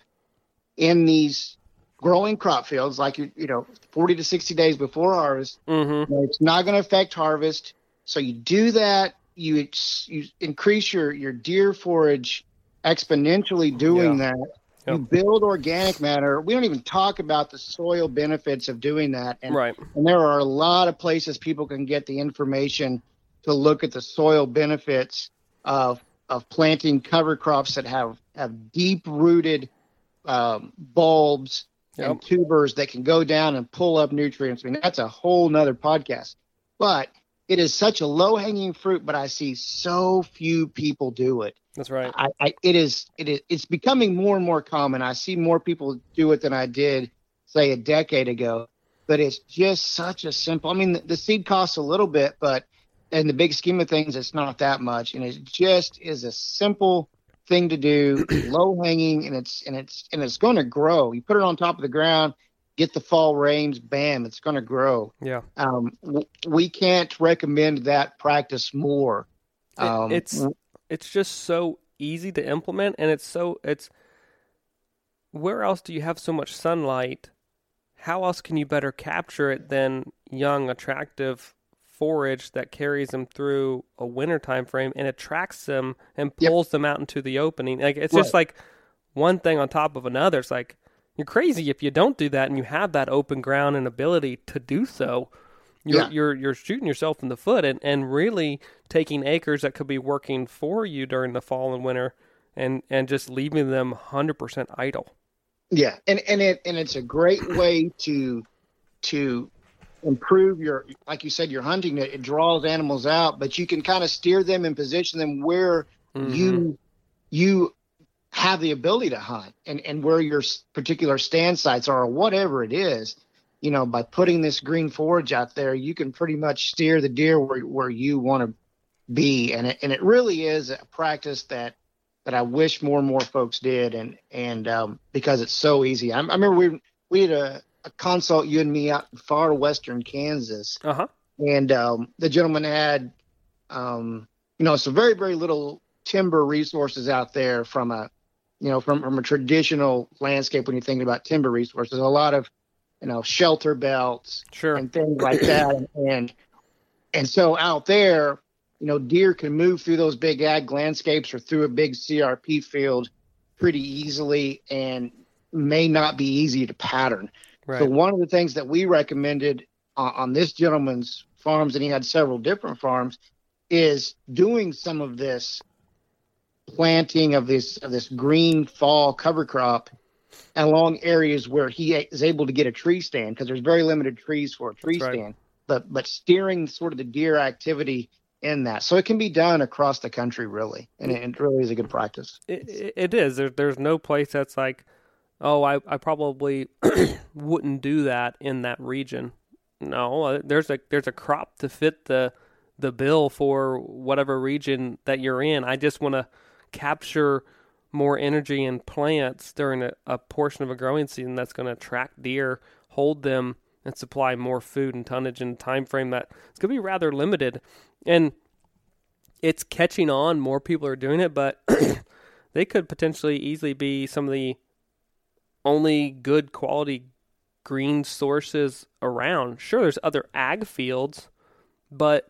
in these growing crop fields like you you know 40 to 60 days before harvest Mm-hmm. It's not going to affect harvest. So you do that, you you increase your your deer forage exponentially doing that. You build organic matter. We don't even talk about the soil benefits of doing that. And, Right. and there are a lot of places people can get the information to look at the soil benefits of of planting cover crops that have have deep rooted um, bulbs and tubers that can go down and pull up nutrients. I mean, that's a whole nother podcast. But it is such a low hanging fruit, but I see so few people do it. That's right. I, I it is it is it's becoming more and more common. I see more people do it than I did say a decade ago. But it's just such a simple. I mean, the, the seed costs a little bit, but in the big scheme of things, it's not that much, and it just is a simple thing to do, low hanging, and it's and it's and it's going to grow. You put it on top of the ground, get the fall rains, bam, it's going to grow. Yeah. Um, w- we can't recommend that practice more. It- Um, it's it's just so easy to implement and it's so it's where else do you have so much sunlight how else can you better capture it than young attractive forage that carries them through a winter time frame and attracts them and Yep. pulls them out into the opening. Like it's just like one thing on top of another. It's like you're crazy if you don't do that and you have that open ground and ability to do so. You're Yeah. you're you're shooting yourself in the foot and, and really taking acres that could be working for you during the fall and winter and and just leaving them 100% idle. Yeah, and and it and it's a great way to to improve your like you said your hunting it, it draws animals out but you can kind of steer them and position them where Mm-hmm. you you have the ability to hunt and and where your particular stand sites are or whatever it is you know by putting this green forage out there you can pretty much steer the deer where where you want to be and it, and it really is a practice that that I wish more and more folks did, and and um, because it's so easy. I, I remember we we had a, a consult you and me out in far western Kansas, uh-huh and um, the gentleman had um, you know some very very little timber resources out there from a you know from from a traditional landscape when you're thinking about timber resources. A lot of you know shelter belts, sure and things like that. And and so out there, you know, deer can move through those big ag landscapes or through a big CRP field pretty easily and may not be easy to pattern. Right So one of the things that we recommended on, on this gentleman's farms, and he had several different farms, is doing some of this planting of this of this green fall cover crop along areas where he is able to get a tree stand because there's very limited trees for a tree That's right. stand. But but steering sort of the deer activity in that, so it can be done across the country really, and it, really is a good practice. it, it- it is there, there's no place that's like oh I, I probably wouldn't do that in that region. No uh, there's a there's a crop to fit the the bill for whatever region that you're in. I just want to capture more energy in plants during a, a portion of a growing season that's going to attract deer hold them and supply more food and tonnage in a time frame that it's going to be rather limited. And it's catching on more people are doing it but they could potentially easily be some of the only good quality green sources around. Sure, there's other ag fields, but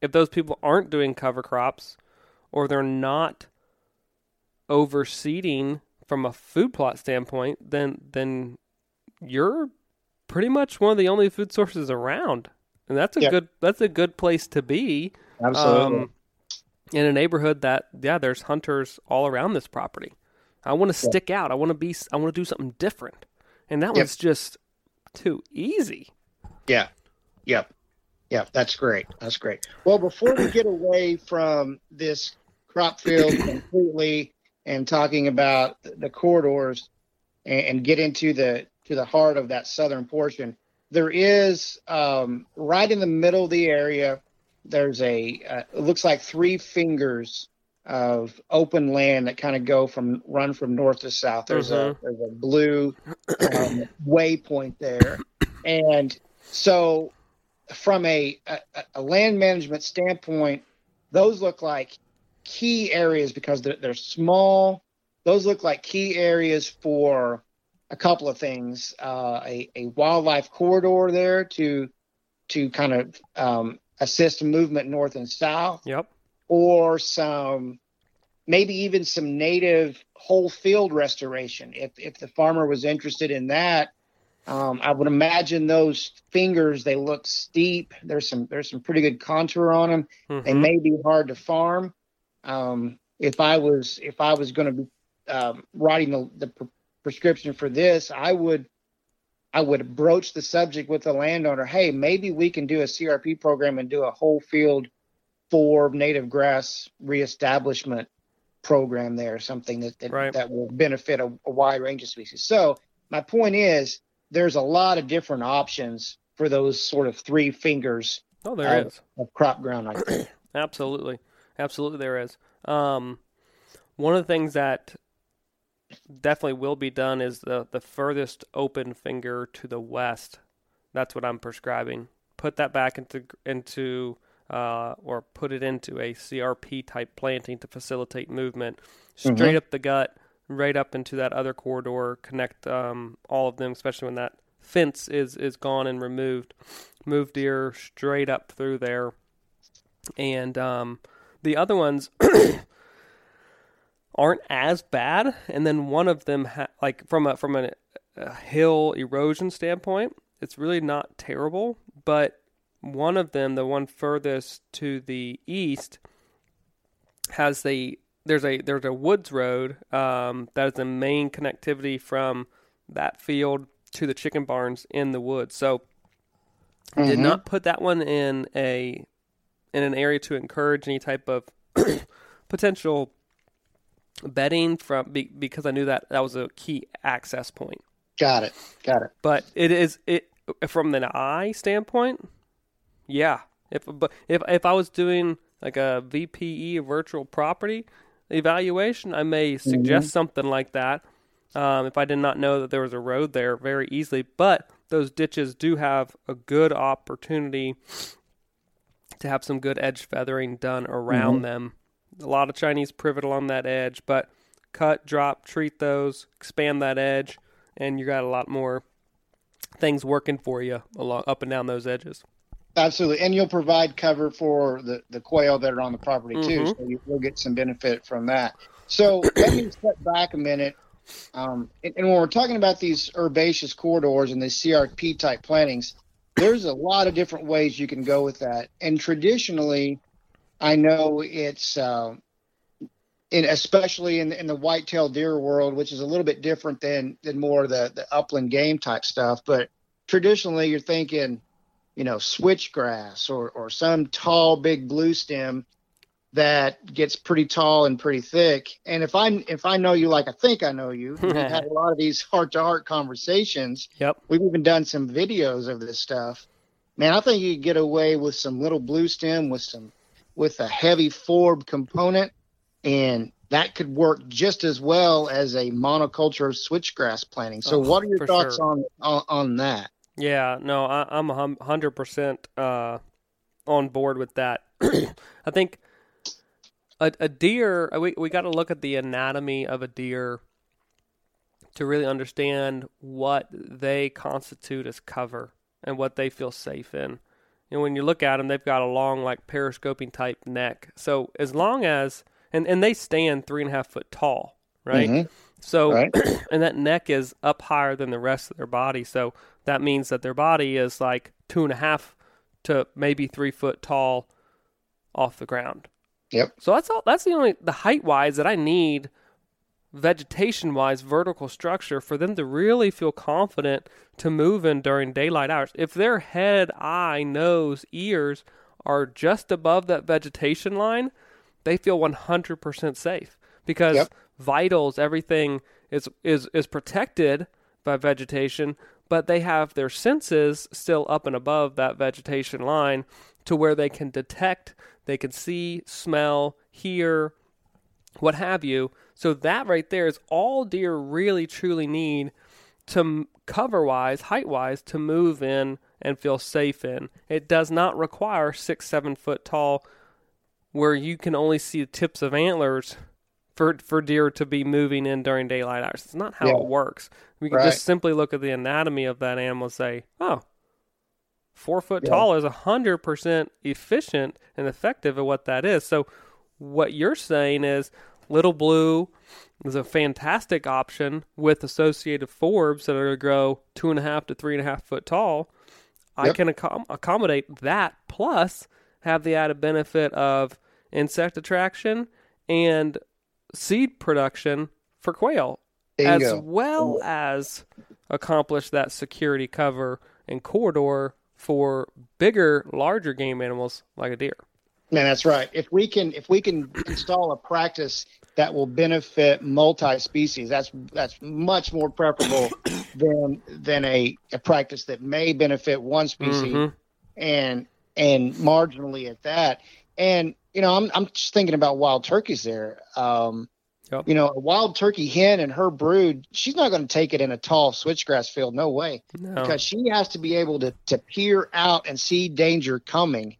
if those people aren't doing cover crops or they're not overseeding from a food plot standpoint, then then you're pretty much one of the only food sources around. And that's a Yeah. good that's a good place to be Absolutely. um, in a neighborhood that yeah, there's hunters all around this property. I want to stick out. I want to be. I want to do something different, and that Yep. one's just too easy. Yeah. Yep. Yeah, That's great. That's great. Well, before we get away from this crop field completely and talking about the- the corridors and, and get into the to the heart of that southern portion, there is um, right in the middle of the area. There's a uh, it looks like three fingers of open land that kind of go from run from north to south. There's a there's a blue um, waypoint there, and so from a, a a land management standpoint, those look like key areas because they're, they're small. Those look like key areas for a couple of things: uh, a a wildlife corridor there to to kind of um, assist movement north and south Yep. Or some maybe even some native whole field restoration if if the farmer was interested in that um, i would imagine those fingers they look steep there's some there's some pretty good contour on them they Mhm. may be hard to farm um, if i was if i was going to be um, writing the, the pre- prescription for this i would I would broach the subject with the landowner. Hey, maybe we can do a CRP program and do a whole field for native grass reestablishment program there, something that that, Right. that will benefit a, a wide range of species. So my point is, there's a lot of different options for those sort of three fingers Oh, there of, is. of crop ground. I think. Absolutely. Absolutely there is. Um, one of the things that definitely will be done is the, the furthest open finger to the west. That's what I'm prescribing. Put that back into into uh, or put it into a CRP type planting to facilitate movement straight up the gut, right up into that other corridor, connect um, all of them, especially when that fence is is gone and removed. Move deer straight up through there and um, the other ones aren't as bad. And then one of them, ha- like from a from a, a hill erosion standpoint, it's really not terrible. But one of them, the one furthest to the east, has the there's a there's a woods road um, that is the main connectivity from that field to the chicken barns in the woods. So did Mhm. not put that one in a in an area to encourage any type of potential bedding from be, because I knew that that was a key access point. Got it. Got it. But it is it from an eye standpoint. Yeah, if but if if I was doing like a VPE virtual property evaluation, I may suggest something like that. Um, if I did not know that there was a road there very easily, but those ditches do have a good opportunity to have some good edge feathering done around them. A lot of Chinese privet along that edge, but cut, drop, treat those, expand that edge, and you got a lot more things working for you along up and down those edges. Absolutely, and you'll provide cover for the, the quail that are on the property too, Mhm. so you, you'll get some benefit from that. So let me step back a minute, um, and, and when we're talking about these herbaceous corridors and the CRP type plantings, there's a lot of different ways you can go with that. And traditionally, I know it's, uh, in, especially in, in the white-tailed deer world, which is a little bit different than than more the the upland game type stuff. But traditionally, you're thinking you know, switchgrass or, or some tall, big blue stem that gets pretty tall and pretty thick. And if I if I know you like I think I know you, we've had a lot of these heart to heart conversations. Yep. We've even done some videos of this stuff. Man, I think you could get away with some little blue stem with some with a heavy forb component, and that could work just as well as a monoculture of switchgrass planting. So, Oh, what are your thoughts sure. on, on on that? Yeah, no, I, I'm hundred percent uh, on board with that. I think a, a deer. uh, We we got to look at the anatomy of a deer to really understand what they constitute as cover and what they feel safe in. And when you look at them, they've got a long, like periscoping type neck. So as long as and and they stand three and a half foot tall, right? Mhm. So Right. and that neck is up higher than the rest of their body. So that means that their body is like two and a half to maybe three foot tall off the ground. Yep. So that's all. That's the only the height wise that I need, vegetation wise, vertical structure for them to really feel confident to move in during daylight hours. If their head, eye, nose, ears are just above that vegetation line, they feel 100% safe because Yep. Vitals, everything is is is protected by vegetation, but they have their senses still up and above that vegetation line to where they can detect, they can see, smell, hear, what have you. So that right there is all deer really truly need to cover wise, height wise, to move in and feel safe in. It does not require six, seven foot tall, where you can only see the tips of antlers for for deer to be moving in during daylight hours. It's not how Yeah. it works. We can Right. just simply look at the anatomy of that animal and say, oh, four foot Yeah. tall is a hundred percent efficient and effective at what that is. So what you're saying is little blue is a fantastic option with associated forbs that are going to grow two and a half to three and a half foot tall. I can accom- accommodate that plus have the added benefit of insect attraction and seed production for quail as Bingo. well as accomplish that security cover and corridor for bigger, larger game animals like a deer. Man, that's right. If we can if we can install a practice that will benefit multi-species, that's that's much more preferable than than a, a practice that may benefit one species Mhm. and and marginally at that. And you know, I'm I'm just thinking about wild turkeys there. Um, Yep. You know, a wild turkey hen and her brood, she's not going to take it in a tall switchgrass field. No way No. because she has to be able to, to peer out and see danger coming.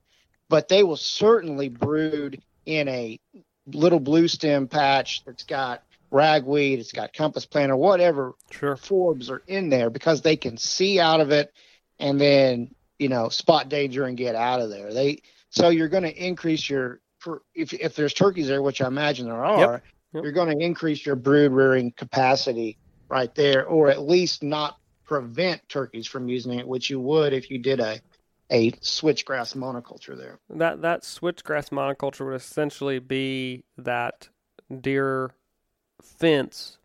But they will certainly brood in a little blue stem patch that's got ragweed, it's got compass plant or whatever Sure. forbs are in there because they can see out of it and then you know spot danger and get out of there. They so you're going to increase your for if if there's turkeys there, which I imagine there are, Yep. you're going to increase your brood rearing capacity right there, or at least not prevent turkeys from using it, which you would if you did a a switchgrass monoculture there. That that switchgrass monoculture would essentially be that deer fence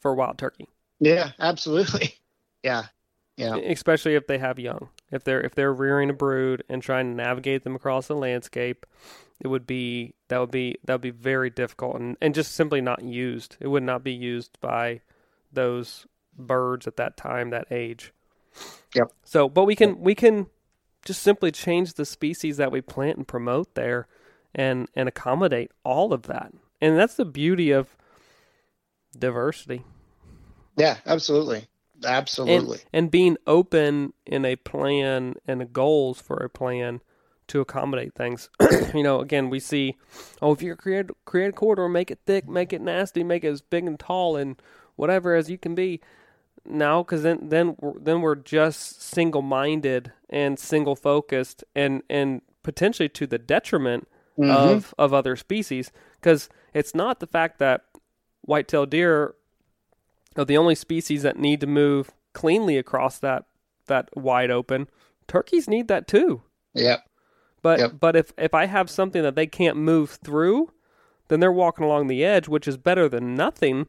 for wild turkey, Yeah, absolutely. Yeah, yeah, especially if they have young. If they're if they're rearing a brood and trying to navigate them across the landscape, it would be that would be that would be very difficult and, and just simply not used. It would not be used by those birds at that time, that age. Yep. So, but we can we can just simply change the species that we plant and promote there, and and accommodate all of that. And that's the beauty of diversity yeah, absolutely, absolutely. and being open in a plan and a goals for a plan to accommodate things. you know, again, we see, oh, if you create create a corridor, make it thick, make it nasty, make it as big and tall and whatever as you can be. No, because then then we're, then we're just single minded and single focused and and potentially to the detriment Mhm. of of other species. Because it's not the fact that white-tailed deer are the only species that need to move cleanly across that that wide open. Turkeys need that too. Yep. But Yep. but if if I have something that they can't move through, then they're walking along the edge, which is better than nothing.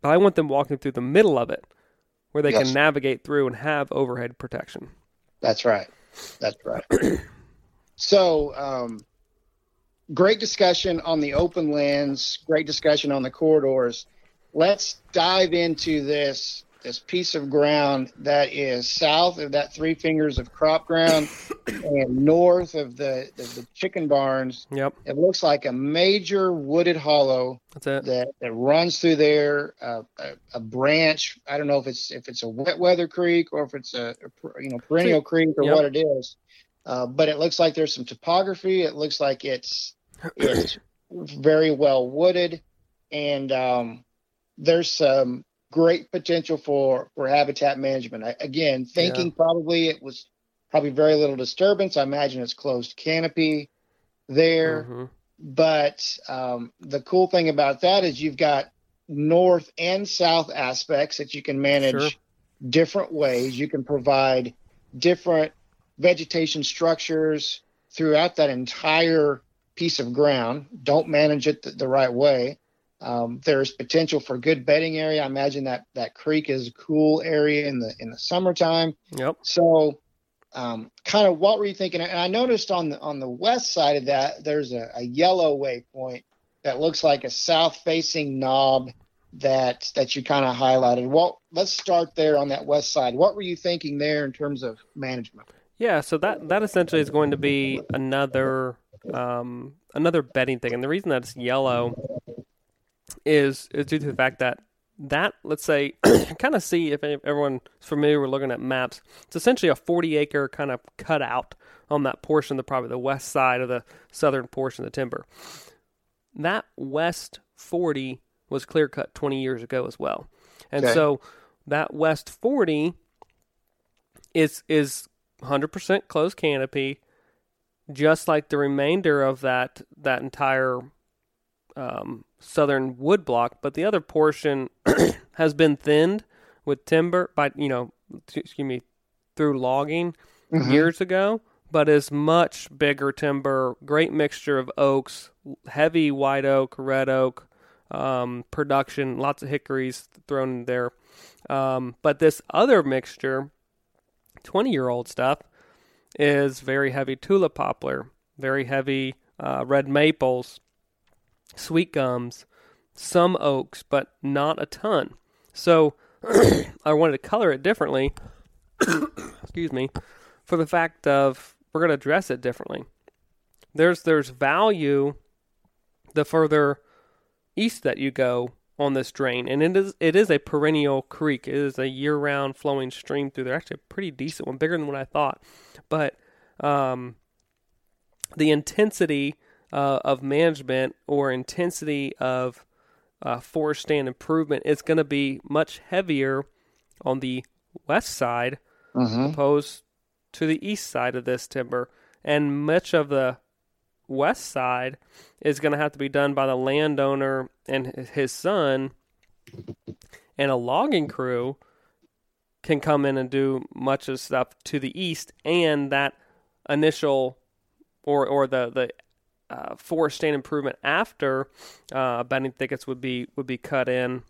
But I want them walking through the middle of it, where they Yes. can navigate through and have overhead protection. That's right. That's right. so, um, great discussion on the open lands. Great discussion on the corridors. Let's dive into this this piece of ground that is south of that three fingers of crop ground and north of the, the, the chicken barns. Yep, It looks like a major wooded hollow that's it. that, that runs through there. Uh, a, a branch. I don't know if it's if it's a wet weather creek or if it's a, a you know perennial creek or Yep. what it is. Uh, but it looks like there's some topography. It looks like it's it's very well wooded, and um, there's some great potential for for habitat management. I, again, thinking probably it was probably very little disturbance. I imagine it's closed canopy there Mhm. but um, the cool thing about that is you've got north and south aspects that you can manage Sure. different ways. You can provide different vegetation structures throughout that entire piece of ground. Don't manage it the, the right way. Um, there's potential for good bedding area. I imagine that that creek is a cool area in the in the summertime. Yep. So, um, kind of what were you thinking? And I noticed on the on the west side of that, there's a, a yellow waypoint that looks like a south-facing knob that that you kind of highlighted. Well, let's start there on that west side. What were you thinking there in terms of management? Yeah, so that that essentially is going to be another um, another bedding thing, and the reason that it's yellow is is due to the fact that that let's say kind of see if everyone's familiar with looking at maps. It's essentially a 40 acre kind of cutout on that portion, of the probably the west side of the southern portion of the timber. That west 40 was clear cut 20 years ago as well, and Okay. so that west 40 is is 100% closed canopy, just like the remainder of that that entire um, southern wood block. But the other portion has been thinned with timber by you know, excuse me, through logging years ago. But is much bigger timber, great mixture of oaks, heavy white oak, red oak, um, production, lots of hickories thrown in there. Um, but this other mixture, 20 year old stuff, is very heavy tulip poplar, very heavy uh, red maples, sweet gums, some oaks, but not a ton. So I wanted to color it differently. excuse me, for the fact of we're going to dress it differently. There's there's value the further east that you go on this drain, and it is it is a perennial creek. It is a year-round flowing stream through there. Actually, a pretty decent one, bigger than what I thought. But um, the intensity uh, of management or intensity of uh, forest stand improvement is going to be much heavier on the west side Mhm. opposed to the east side of this timber. And much of the west side is going to have to be done by the landowner and his son. And a logging crew can come in and do much of stuff to the east, and that initial or or the the uh, forest stand improvement after uh, bedding thickets would be would be cut in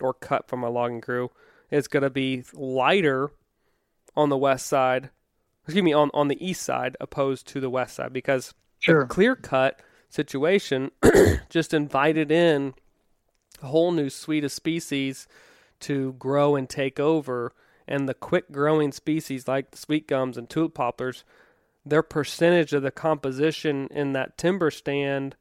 or cut from a logging crew is going to be lighter on the west side, excuse me, on, on the east side opposed to the west side because Sure. the clear cut situation just invited in a whole new suite of species to grow and take over. And the quick growing species like the sweet gums and tulip poplars, their percentage of the composition in that timber stand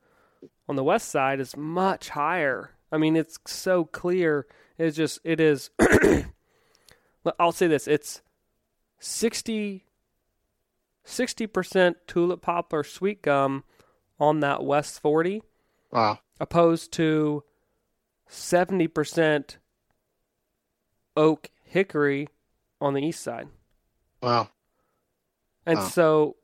on the west side is much higher. I mean, it's so clear. It's just, it is. I'll say this it's 60 60% tulip poplar sweet gum on that west 40 Wow. opposed to 70% oak hickory on the east side Wow. And Wow. so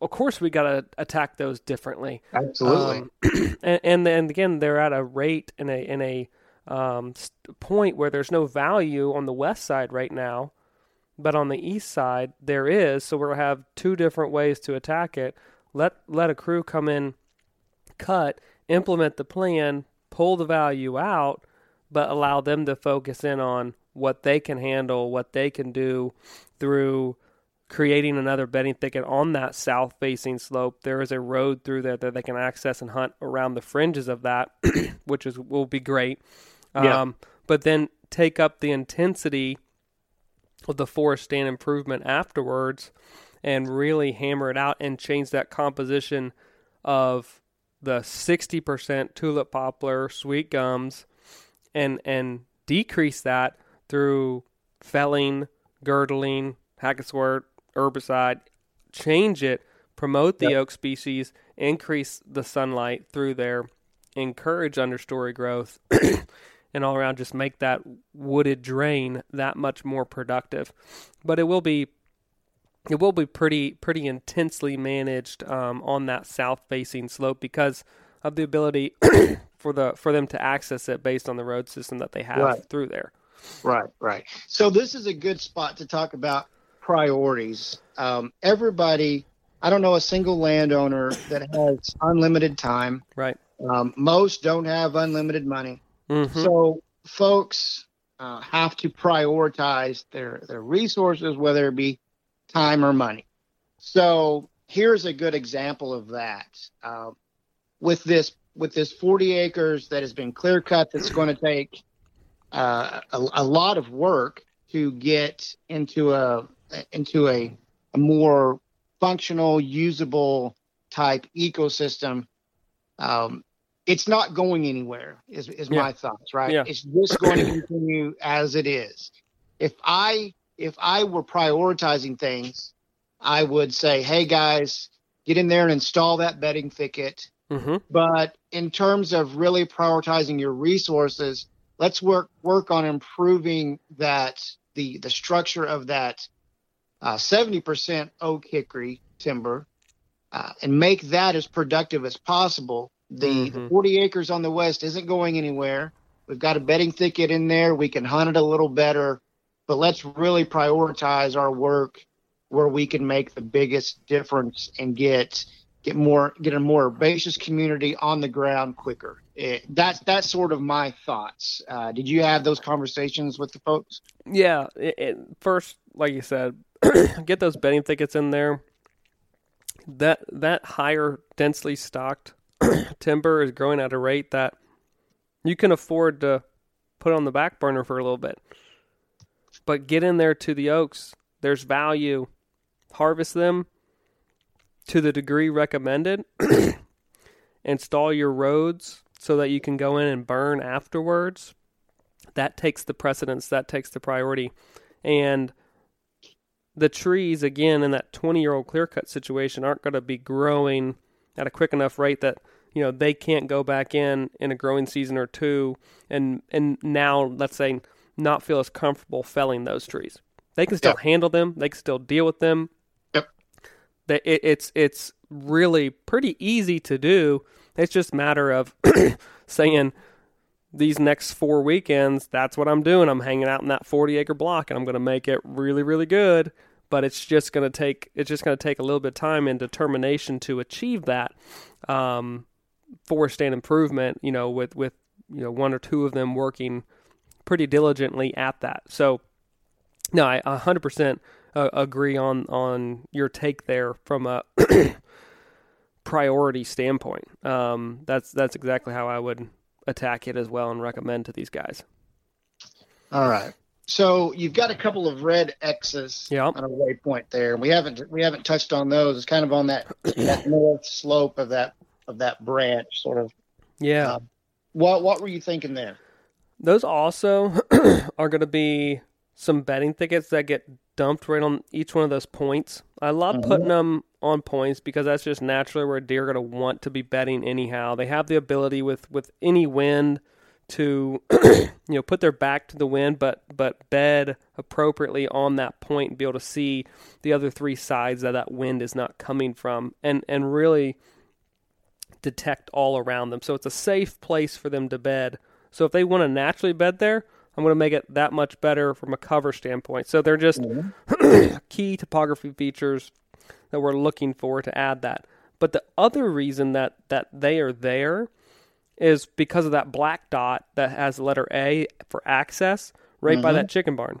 of course we got to attack those differently Absolutely. um, and, and and again they're at a rate in a in a um, point where there's no value on the west side right now, but on the east side there is. So we'll have two different ways to attack it. Let let a crew come in, cut, implement the plan, pull the value out, but allow them to focus in on what they can handle, what they can do through creating another bedding thicket on that south facing slope. There is a road through there that they can access and hunt around the fringes of that, which is will be great. Yeah. Um, but then take up the intensity of the forest stand improvement afterwards and really hammer it out and change that composition of the 60% tulip poplar sweet gums and and decrease that through felling, girdling, hack and squirt, herbicide, change it, promote the oak species, increase the sunlight through there, encourage understory growth, and all around just make that wooded drain that much more productive. But it will be it will be pretty pretty intensely managed um, on that south facing slope because of the ability for the for them to access it based on the road system that they have Right. through there. Right, right. So this is a good spot to talk about priorities. Um, everybody, I don't know a single landowner that has unlimited time. Right. Um, most don't have unlimited money. Mm-hmm. So folks uh, have to prioritize their their resources, whether it be time or money. So here's a good example of that. Uh, with this with this 40 acres that has been clear cut, that's going to take uh, a, a lot of work to get into a into a, a more functional, usable type ecosystem. Um, it's not going anywhere. Is is Yeah. my thoughts right? Yeah. It's just going to continue as it is. If I if I were prioritizing things, I would say, hey guys, get in there and install that bedding thicket. Mm-hmm. But in terms of really prioritizing your resources, let's work work on improving that the the structure of that uh, 70% oak hickory timber uh, and make that as productive as possible. The, the Mhm. 40 acres on the west isn't going anywhere. We've got a bedding thicket in there. We can hunt it a little better, but let's really prioritize our work where we can make the biggest difference and get get more get a more herbaceous community on the ground quicker. It, that's that's sort of my thoughts. Uh, did you have those conversations with the folks? Yeah. It, it, first, like you said, get those bedding thickets in there. That that higher densely stocked timber is growing at a rate that you can afford to put on the back burner for a little bit. But get in there to the oaks. There's value. Harvest them to the degree recommended. Install your roads so that you can go in and burn afterwards. That takes the precedence, that takes the priority. And the trees, again, in that 20 year old clear cut situation, aren't going to be growing at a quick enough rate that you know they can't go back in in a growing season or two and and now let's say not feel as comfortable felling those trees. They can still handle them. They can still deal with them. Yep. It, it's it's really pretty easy to do. It's just a matter of saying these next four weekends that's what i'm doing i'm hanging out in that 40 acre block and i'm going to make it really really good but it's just going to take it's just going to take a little bit of time and determination to achieve that um, for stand improvement, you know, with with you know one or two of them working pretty diligently at that. So, no, I 100% uh, agree on on your take there from a priority standpoint. Um, that's that's exactly how I would attack it as well and recommend to these guys. All right. So you've got a couple of red X's yep. on a waypoint there. We haven't we haven't touched on those. It's kind of on that that north slope of that of that branch, sort of. Yeah. Uh, what What were you thinking there? Those also are going to be some bedding thickets that get dumped right on each one of those points. I love mm-hmm. putting them on points because that's just naturally where deer are going to want to be bedding anyhow. They have the ability with with any wind to you know put their back to the wind but but bed appropriately on that point and be able to see the other three sides that that wind is not coming from and and really detect all around them. So it's a safe place for them to bed. So if they want to naturally bed there, I'm going to make it that much better from a cover standpoint. So they're just mm-hmm. key topography features that we're looking for to add that. But the other reason that, that they are there is because of that black dot that has the letter A for access right mm-hmm. by that chicken barn.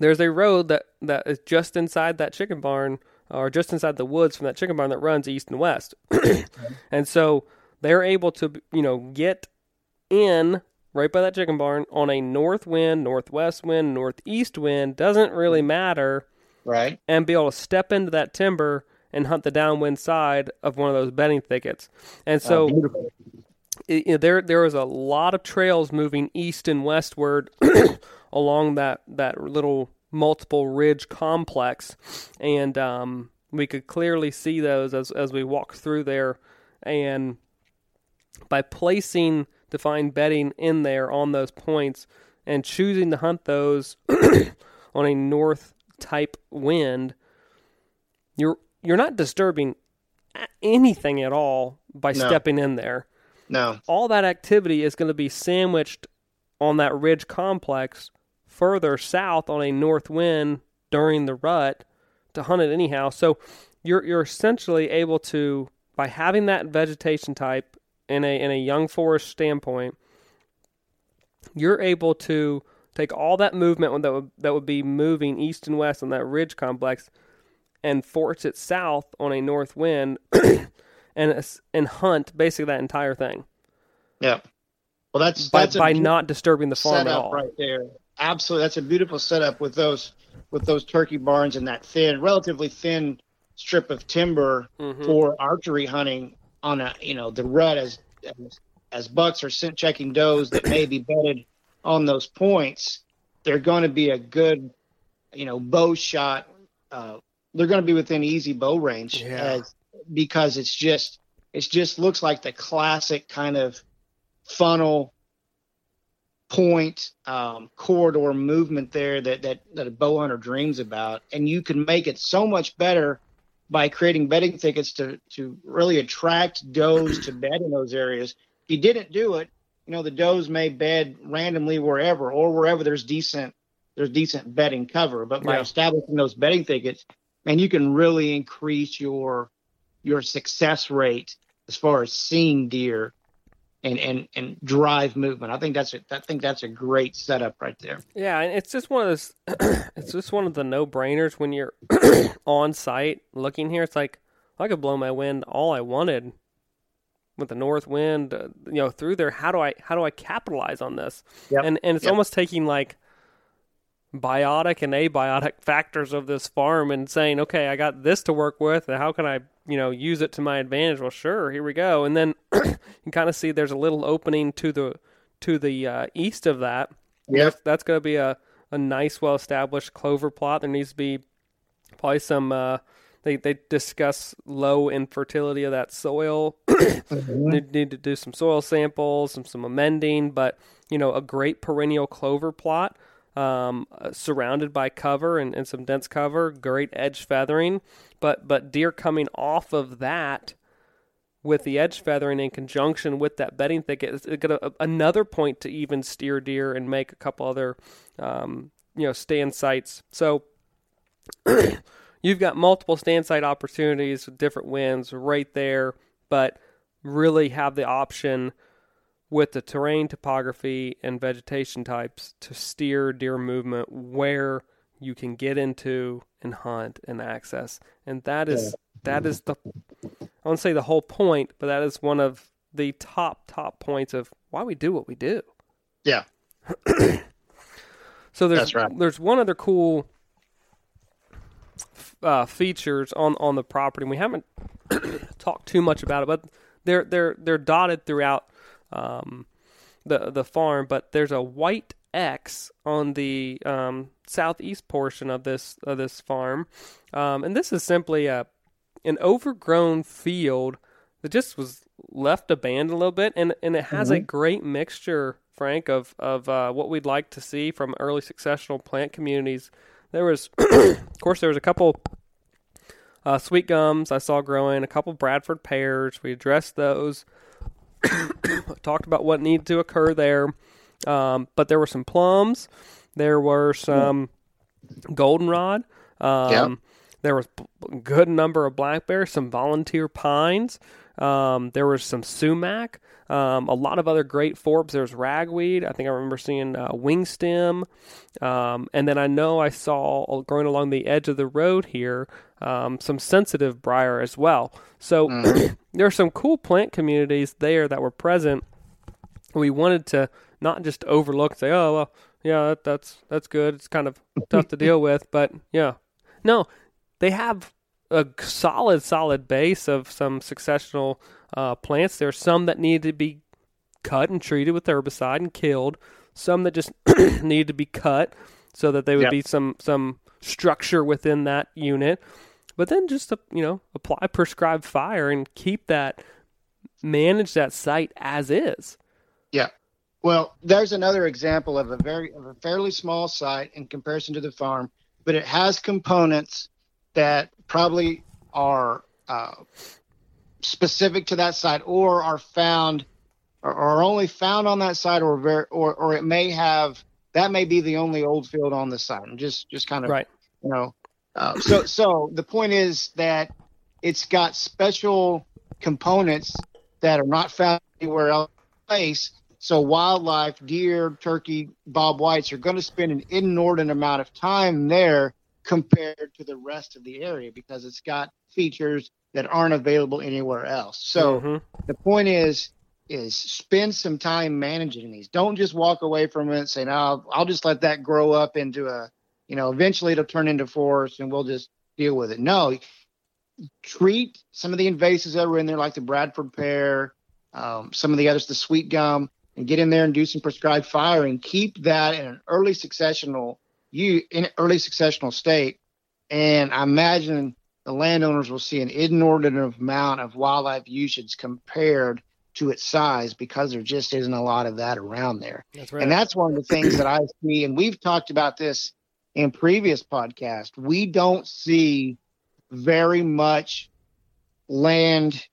There's a road that, that is just inside that chicken barn or just inside the woods from that chicken barn that runs east and west. and so they're able to, you know, get in right by that chicken barn on a north wind, northwest wind, northeast wind, doesn't really matter. Right. And be able to step into that timber and hunt the downwind side of one of those bedding thickets. And so oh, it, you know, there there was a lot of trails moving east and westward along that that little multiple ridge complex, and um, we could clearly see those as as we walked through there. And by placing defined bedding in there on those points and choosing to hunt those on a north type wind, you're you're not disturbing anything at all by no. stepping in there. No. All that activity is going to be sandwiched on that ridge complex further south on a north wind during the rut to hunt it anyhow. So you're you're essentially able to by having that vegetation type in a in a young forest standpoint, you're able to take all that movement that would that would be moving east and west on that ridge complex and force it south on a north wind and and hunt basically that entire thing. Yeah. Well, that's, by, that's by not disturbing the farm at all. Right there absolutely that's a beautiful setup with those with those turkey barns and that thin relatively thin strip of timber mm-hmm. for archery hunting on a you know the rut as as, as bucks are scent checking does that may be bedded on those points they're going to be a good you know bow shot uh, they're going to be within easy bow range yeah. as, because it's just it just looks like the classic kind of funnel point um, corridor movement there that, that that a bow hunter dreams about, and you can make it so much better by creating bedding thickets to to really attract does to bed in those areas. If you didn't do it, you know the does may bed randomly wherever or wherever there's decent there's decent bedding cover. But by yeah. establishing those bedding thickets, man, you can really increase your your success rate as far as seeing deer and and and drive movement. I think that's a, I think that's a great setup right there. Yeah, and it's just one of those. it's just one of the no brainers when you're on site looking here. It's like I could blow my wind all I wanted with the north wind, uh, you know, through there. How do I how do I capitalize on this? Yep. And and it's Yep. almost taking like biotic and abiotic factors of this farm and saying, okay, I got this to work with, and how can I, you know, use it to my advantage? Well, sure, here we go. And then you kind of see there's a little opening to the to the uh, east of that. Yep. That's going to be a, a nice, well established clover plot. There needs to be probably some. Uh, they they discuss low infertility of that soil. need, need to do some soil samples, some some amending, but you know a great perennial clover plot. Um, uh, surrounded by cover and, and some dense cover, great edge feathering, but but deer coming off of that with the edge feathering in conjunction with that bedding thicket is got a, another point to even steer deer and make a couple other um, you know stand sites. So you've got multiple stand site opportunities with different winds right there, but really have the option with the terrain topography and vegetation types to steer deer movement where you can get into and hunt and access. And that is that is the I won't say the whole point, but that is one of the top top points of why we do what we do. Yeah. So there's right. there's one other cool uh, features on on the property. and We haven't talked too much about it, but they're they're they're dotted throughout um, the the farm. But there's a white X on the um, southeast portion of this of this farm, um, and this is simply a an overgrown field that just was left abandoned a little bit, and and it has a great mixture, Frank, of of uh, what we'd like to see from early successional plant communities. There was, of course, there was a couple uh, sweet gums I saw growing, a couple Bradford pears. We addressed those. Talked about what needed to occur there, um, but there were some plums. There were some goldenrod. Um. There was a good number of blackberries, some volunteer pines. Um, there was some sumac, um, a lot of other great forbs. There's ragweed. I think I remember seeing uh, wingstem. Um, and then I know I saw growing along the edge of the road here um, some sensitive briar as well. So there are some cool plant communities there that were present. We wanted to not just overlook and say, oh, well, yeah, that, that's that's good. It's kind of tough to deal with, but yeah, no, they have a solid, solid base of some successional uh, plants. There's some that need to be cut and treated with herbicide and killed. Some that just need to be cut so that they would Yep. be some some structure within that unit. But then just uh, you know apply prescribed fire and keep that manage that site as is. Yeah. Well, there's another example of a very of a fairly small site in comparison to the farm, but it has components that probably are uh, specific to that site or are found or are only found on that site or very or or it may have that may be the only old field on the site. I'm just just kind of Right. you know uh, so so the point is that it's got special components that are not found anywhere else in place so wildlife deer turkey bobwhites are going to spend an inordinate amount of time there compared to the rest of the area because it's got features that aren't available anywhere else. So Mhm. the point is is spend some time managing these. Don't just walk away from it and say no I'll, I'll just let that grow up into a you know eventually it'll turn into forest and we'll just deal with it. No treat some of the invasives that were in there like the bradford pear um, some of the others the sweet gum and get in there and do some prescribed fire and keep that in an early successional you in early successional state and i imagine the landowners will see an inordinate amount of wildlife usage compared to its size because there just isn't a lot of that around there. That's right. And that's one of the things that I see, and we've talked about this in previous podcasts. We don't see very much land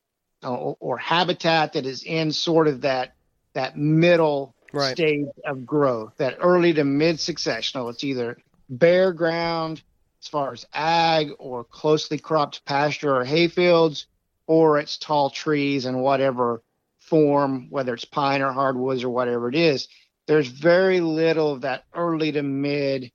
uh, or, or habitat that is in sort of that that middle Right. stage of growth, that early to mid successional. It's either bare ground as far as ag or closely cropped pasture or hayfields, or it's tall trees and whatever form, whether it's pine or hardwoods or whatever it is. There's very little of that early to mid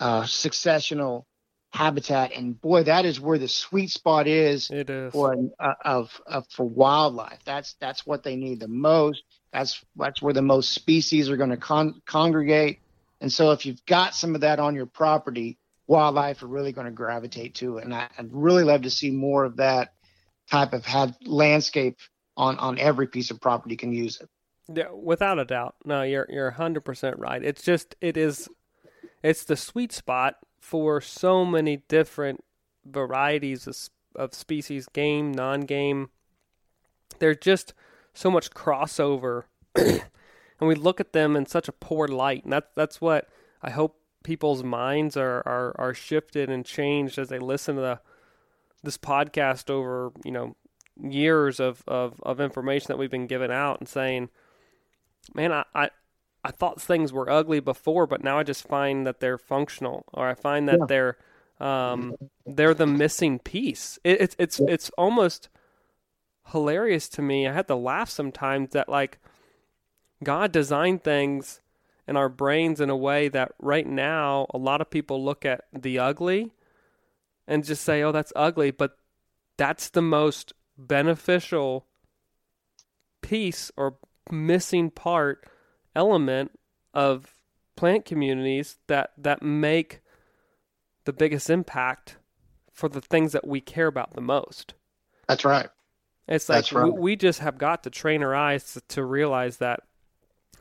uh, successional habitat, and boy, that is where the sweet spot is, for uh, of, of for wildlife. That's that's what they need the most. That's that's where the most species are going to con- congregate. And so, if you've got some of that on your property, wildlife are really going to gravitate to it. And I, I'd really love to see more of that type of have landscape on on every piece of property can use it. Yeah, without a doubt. No, you're you're 100% right. It's just it is it's the sweet spot for so many different varieties of, of species, game, non-game. They're just so much crossover and we look at them in such a poor light. And that's that's what I hope people's minds are are are shifted and changed as they listen to the this podcast over, you know, years of, of, of information that we've been giving out and saying, man, I, I, I thought things were ugly before, but now I just find that they're functional, or I find that Yeah. they're um, they're the missing piece. It, it's it's it's almost hilarious to me. I had to laugh sometimes that like God designed things in our brains in a way that right now a lot of people look at the ugly and just say, "Oh, that's ugly," but that's the most beneficial piece or missing part element of plant communities that that make the biggest impact for the things that we care about the most. That's right. It's like right. we, we just have got to train our eyes to, to realize that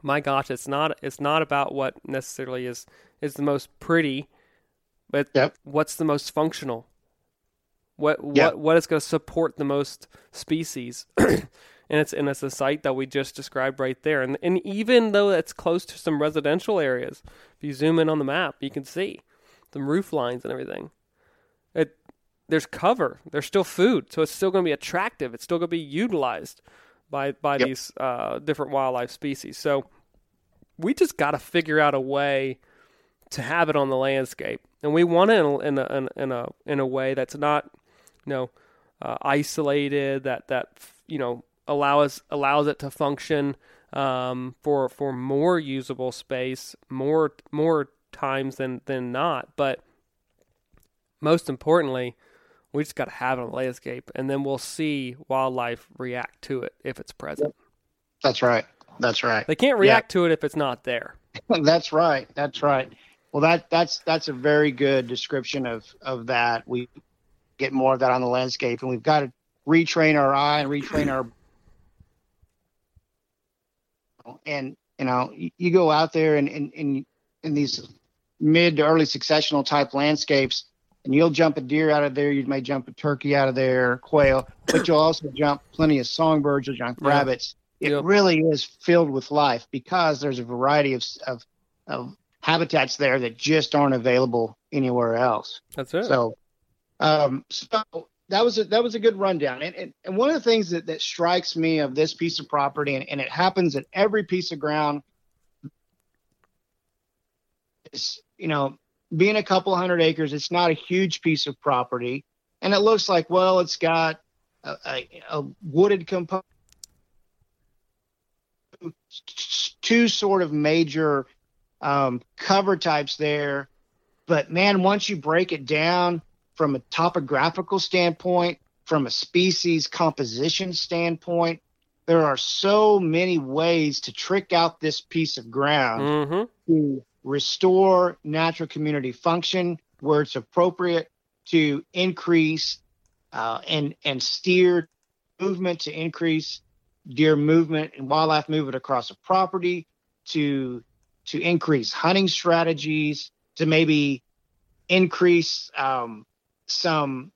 my gosh, it's not it's not about what necessarily is is the most pretty, but Yep. what's the most functional. What Yep. what what is going to support the most species, and it's and it's a site that we just described right there. And and even though it's close to some residential areas, if you zoom in on the map, you can see some roof lines and everything. There's cover. There's still food, so it's still going to be attractive. It's still going to be utilized by by Yep. these uh, different wildlife species. So we just got to figure out a way to have it on the landscape, and we want it in a in a in a, in a, in a way that's not, you know, uh, isolated. That that you know allows allows it to function um, for for more usable space, more more times than than not. But most importantly, we just got to have it on the landscape, and then we'll see wildlife react to it if it's present. That's right. That's right. They can't react to it if it's not there. That's right. That's right. Well, that that's that's a very good description of of that. We get more of that on the landscape, and we've got to retrain our eye and retrain our. And you know, you, go out there and in in these mid to early successional type landscapes, and you'll jump a deer out of there. You may jump a turkey out of there, quail, but you'll also jump plenty of songbirds. You'll jump Yeah. rabbits. It Yep. really is filled with life because there's a variety of of of habitats there that just aren't available anywhere else. That's it. So, um, so that was a, that was a good rundown. And, and and one of the things that that strikes me of this piece of property, and, and it happens at every piece of ground, is you know being a couple hundred acres, it's not a huge piece of property, and it looks like well, it's got a, a, a wooded component. Two sort of major um, cover types there. But man, once you break it down from a topographical standpoint, from a species composition standpoint, there are so many ways to trick out this piece of ground mm-hmm. to restore natural community function where it's appropriate to increase uh, and and steer movement to increase deer movement and wildlife movement across a property to to increase hunting strategies to maybe increase um, some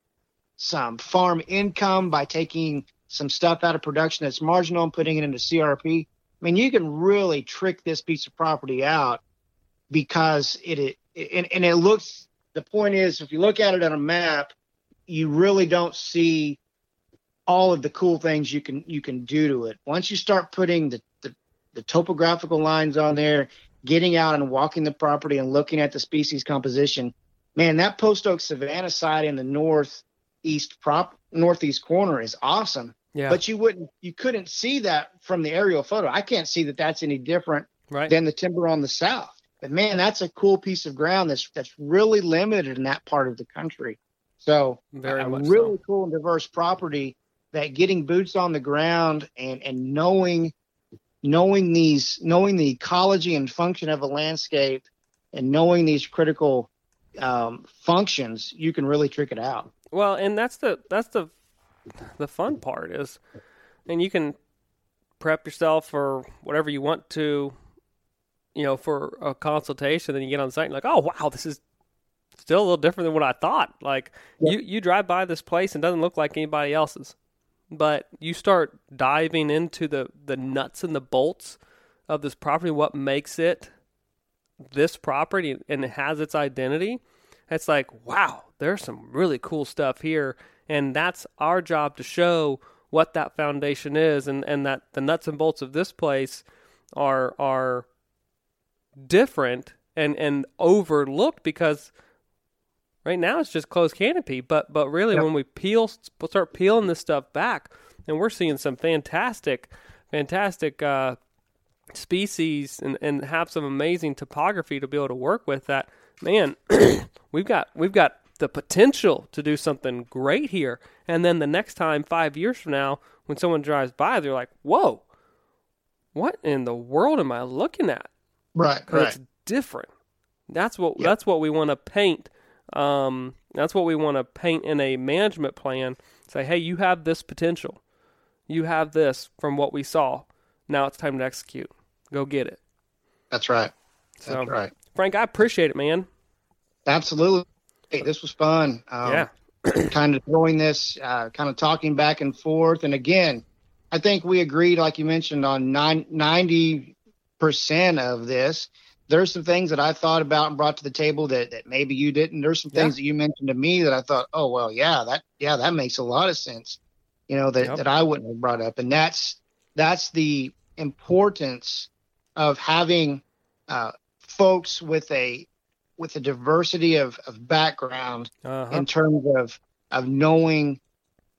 some farm income by taking some stuff out of production that's marginal and putting it into CRP. I mean, you can really trick this piece of property out because it, it and, and it looks. The point is, if you look at it on a map, you really don't see all of the cool things you can you can do to it. Once you start putting the, the, the topographical lines on there, getting out and walking the property and looking at the species composition, man, that post oak savanna side in the northeast prop northeast corner is awesome. Yeah. But you wouldn't, you couldn't see that from the aerial photo. I can't see that that's any different right. than the timber on the south. But man, that's a cool piece of ground that's that's really limited in that part of the country. So Very a really so. cool and diverse property that getting boots on the ground and and knowing knowing these knowing the ecology and function of a landscape and knowing these critical um, functions, you can really trick it out. Well, and that's the that's the the fun part is, and you can prep yourself for whatever you want to, you know, for a consultation. Then you get on site and like, oh wow, this is still a little different than what I thought. Like Yeah. you you drive by this place and it doesn't look like anybody else's, but you start diving into the the nuts and the bolts of this property, what makes it this property and it has its identity. It's like, wow, there's some really cool stuff here. And that's our job to show what that foundation is and, and that the nuts and bolts of this place are are different and, and overlooked because right now it's just closed canopy. But but really Yep. when we peel start peeling this stuff back and we're seeing some fantastic fantastic uh, species and, and have some amazing topography to be able to work with that man we've got we've got the potential to do something great here and then the next time five years from now when someone drives by they're like whoa what in the world am i looking at Right, 'Cause it's different that's what Yep. that's what we want to paint um, that's what we want to paint in a management plan say hey you have this potential you have this from what we saw now it's time to execute go get it That's right. so That's right. frank i appreciate it man Absolutely. Hey, this was fun. Um, yeah kind of doing this, uh, kind of talking back and forth. And again, I think we agreed, like you mentioned, on nine, 90% of this. There's some things that I thought about and brought to the table that, that maybe you didn't. There's some things that you mentioned to me that I thought, oh, well, yeah, that, yeah, that makes a lot of sense, you know, that, Yep. that I wouldn't have brought up. And that's, that's the importance of having, uh, folks with a, with a diversity of, of background uh-huh. in terms of of knowing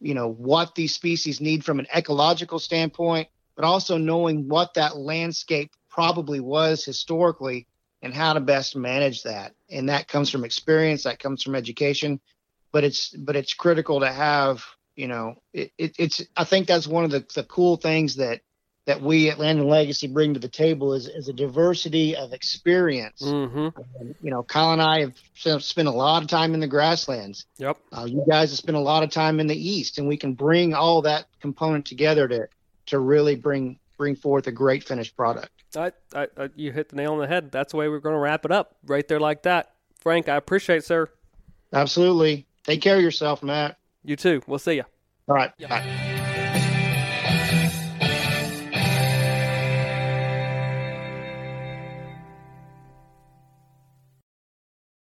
you know what these species need from an ecological standpoint but also knowing what that landscape probably was historically and how to best manage that and that comes from experience that comes from education but it's but it's critical to have you know it, it, it's i think that's one of the, the cool things that that we at land and legacy bring to the table is, is a diversity of experience mm-hmm. you know, Kyle and I have spent a lot of time in the grasslands. yep Uh, you guys have spent a lot of time in the east, and we can bring all that component together to to really bring bring forth a great finished product. I, I, I, you hit the nail on the head that's the way we're going to wrap it up right there like that frank i appreciate it, sir Absolutely. Take care of yourself, Matt. you too we'll see you All right. Bye.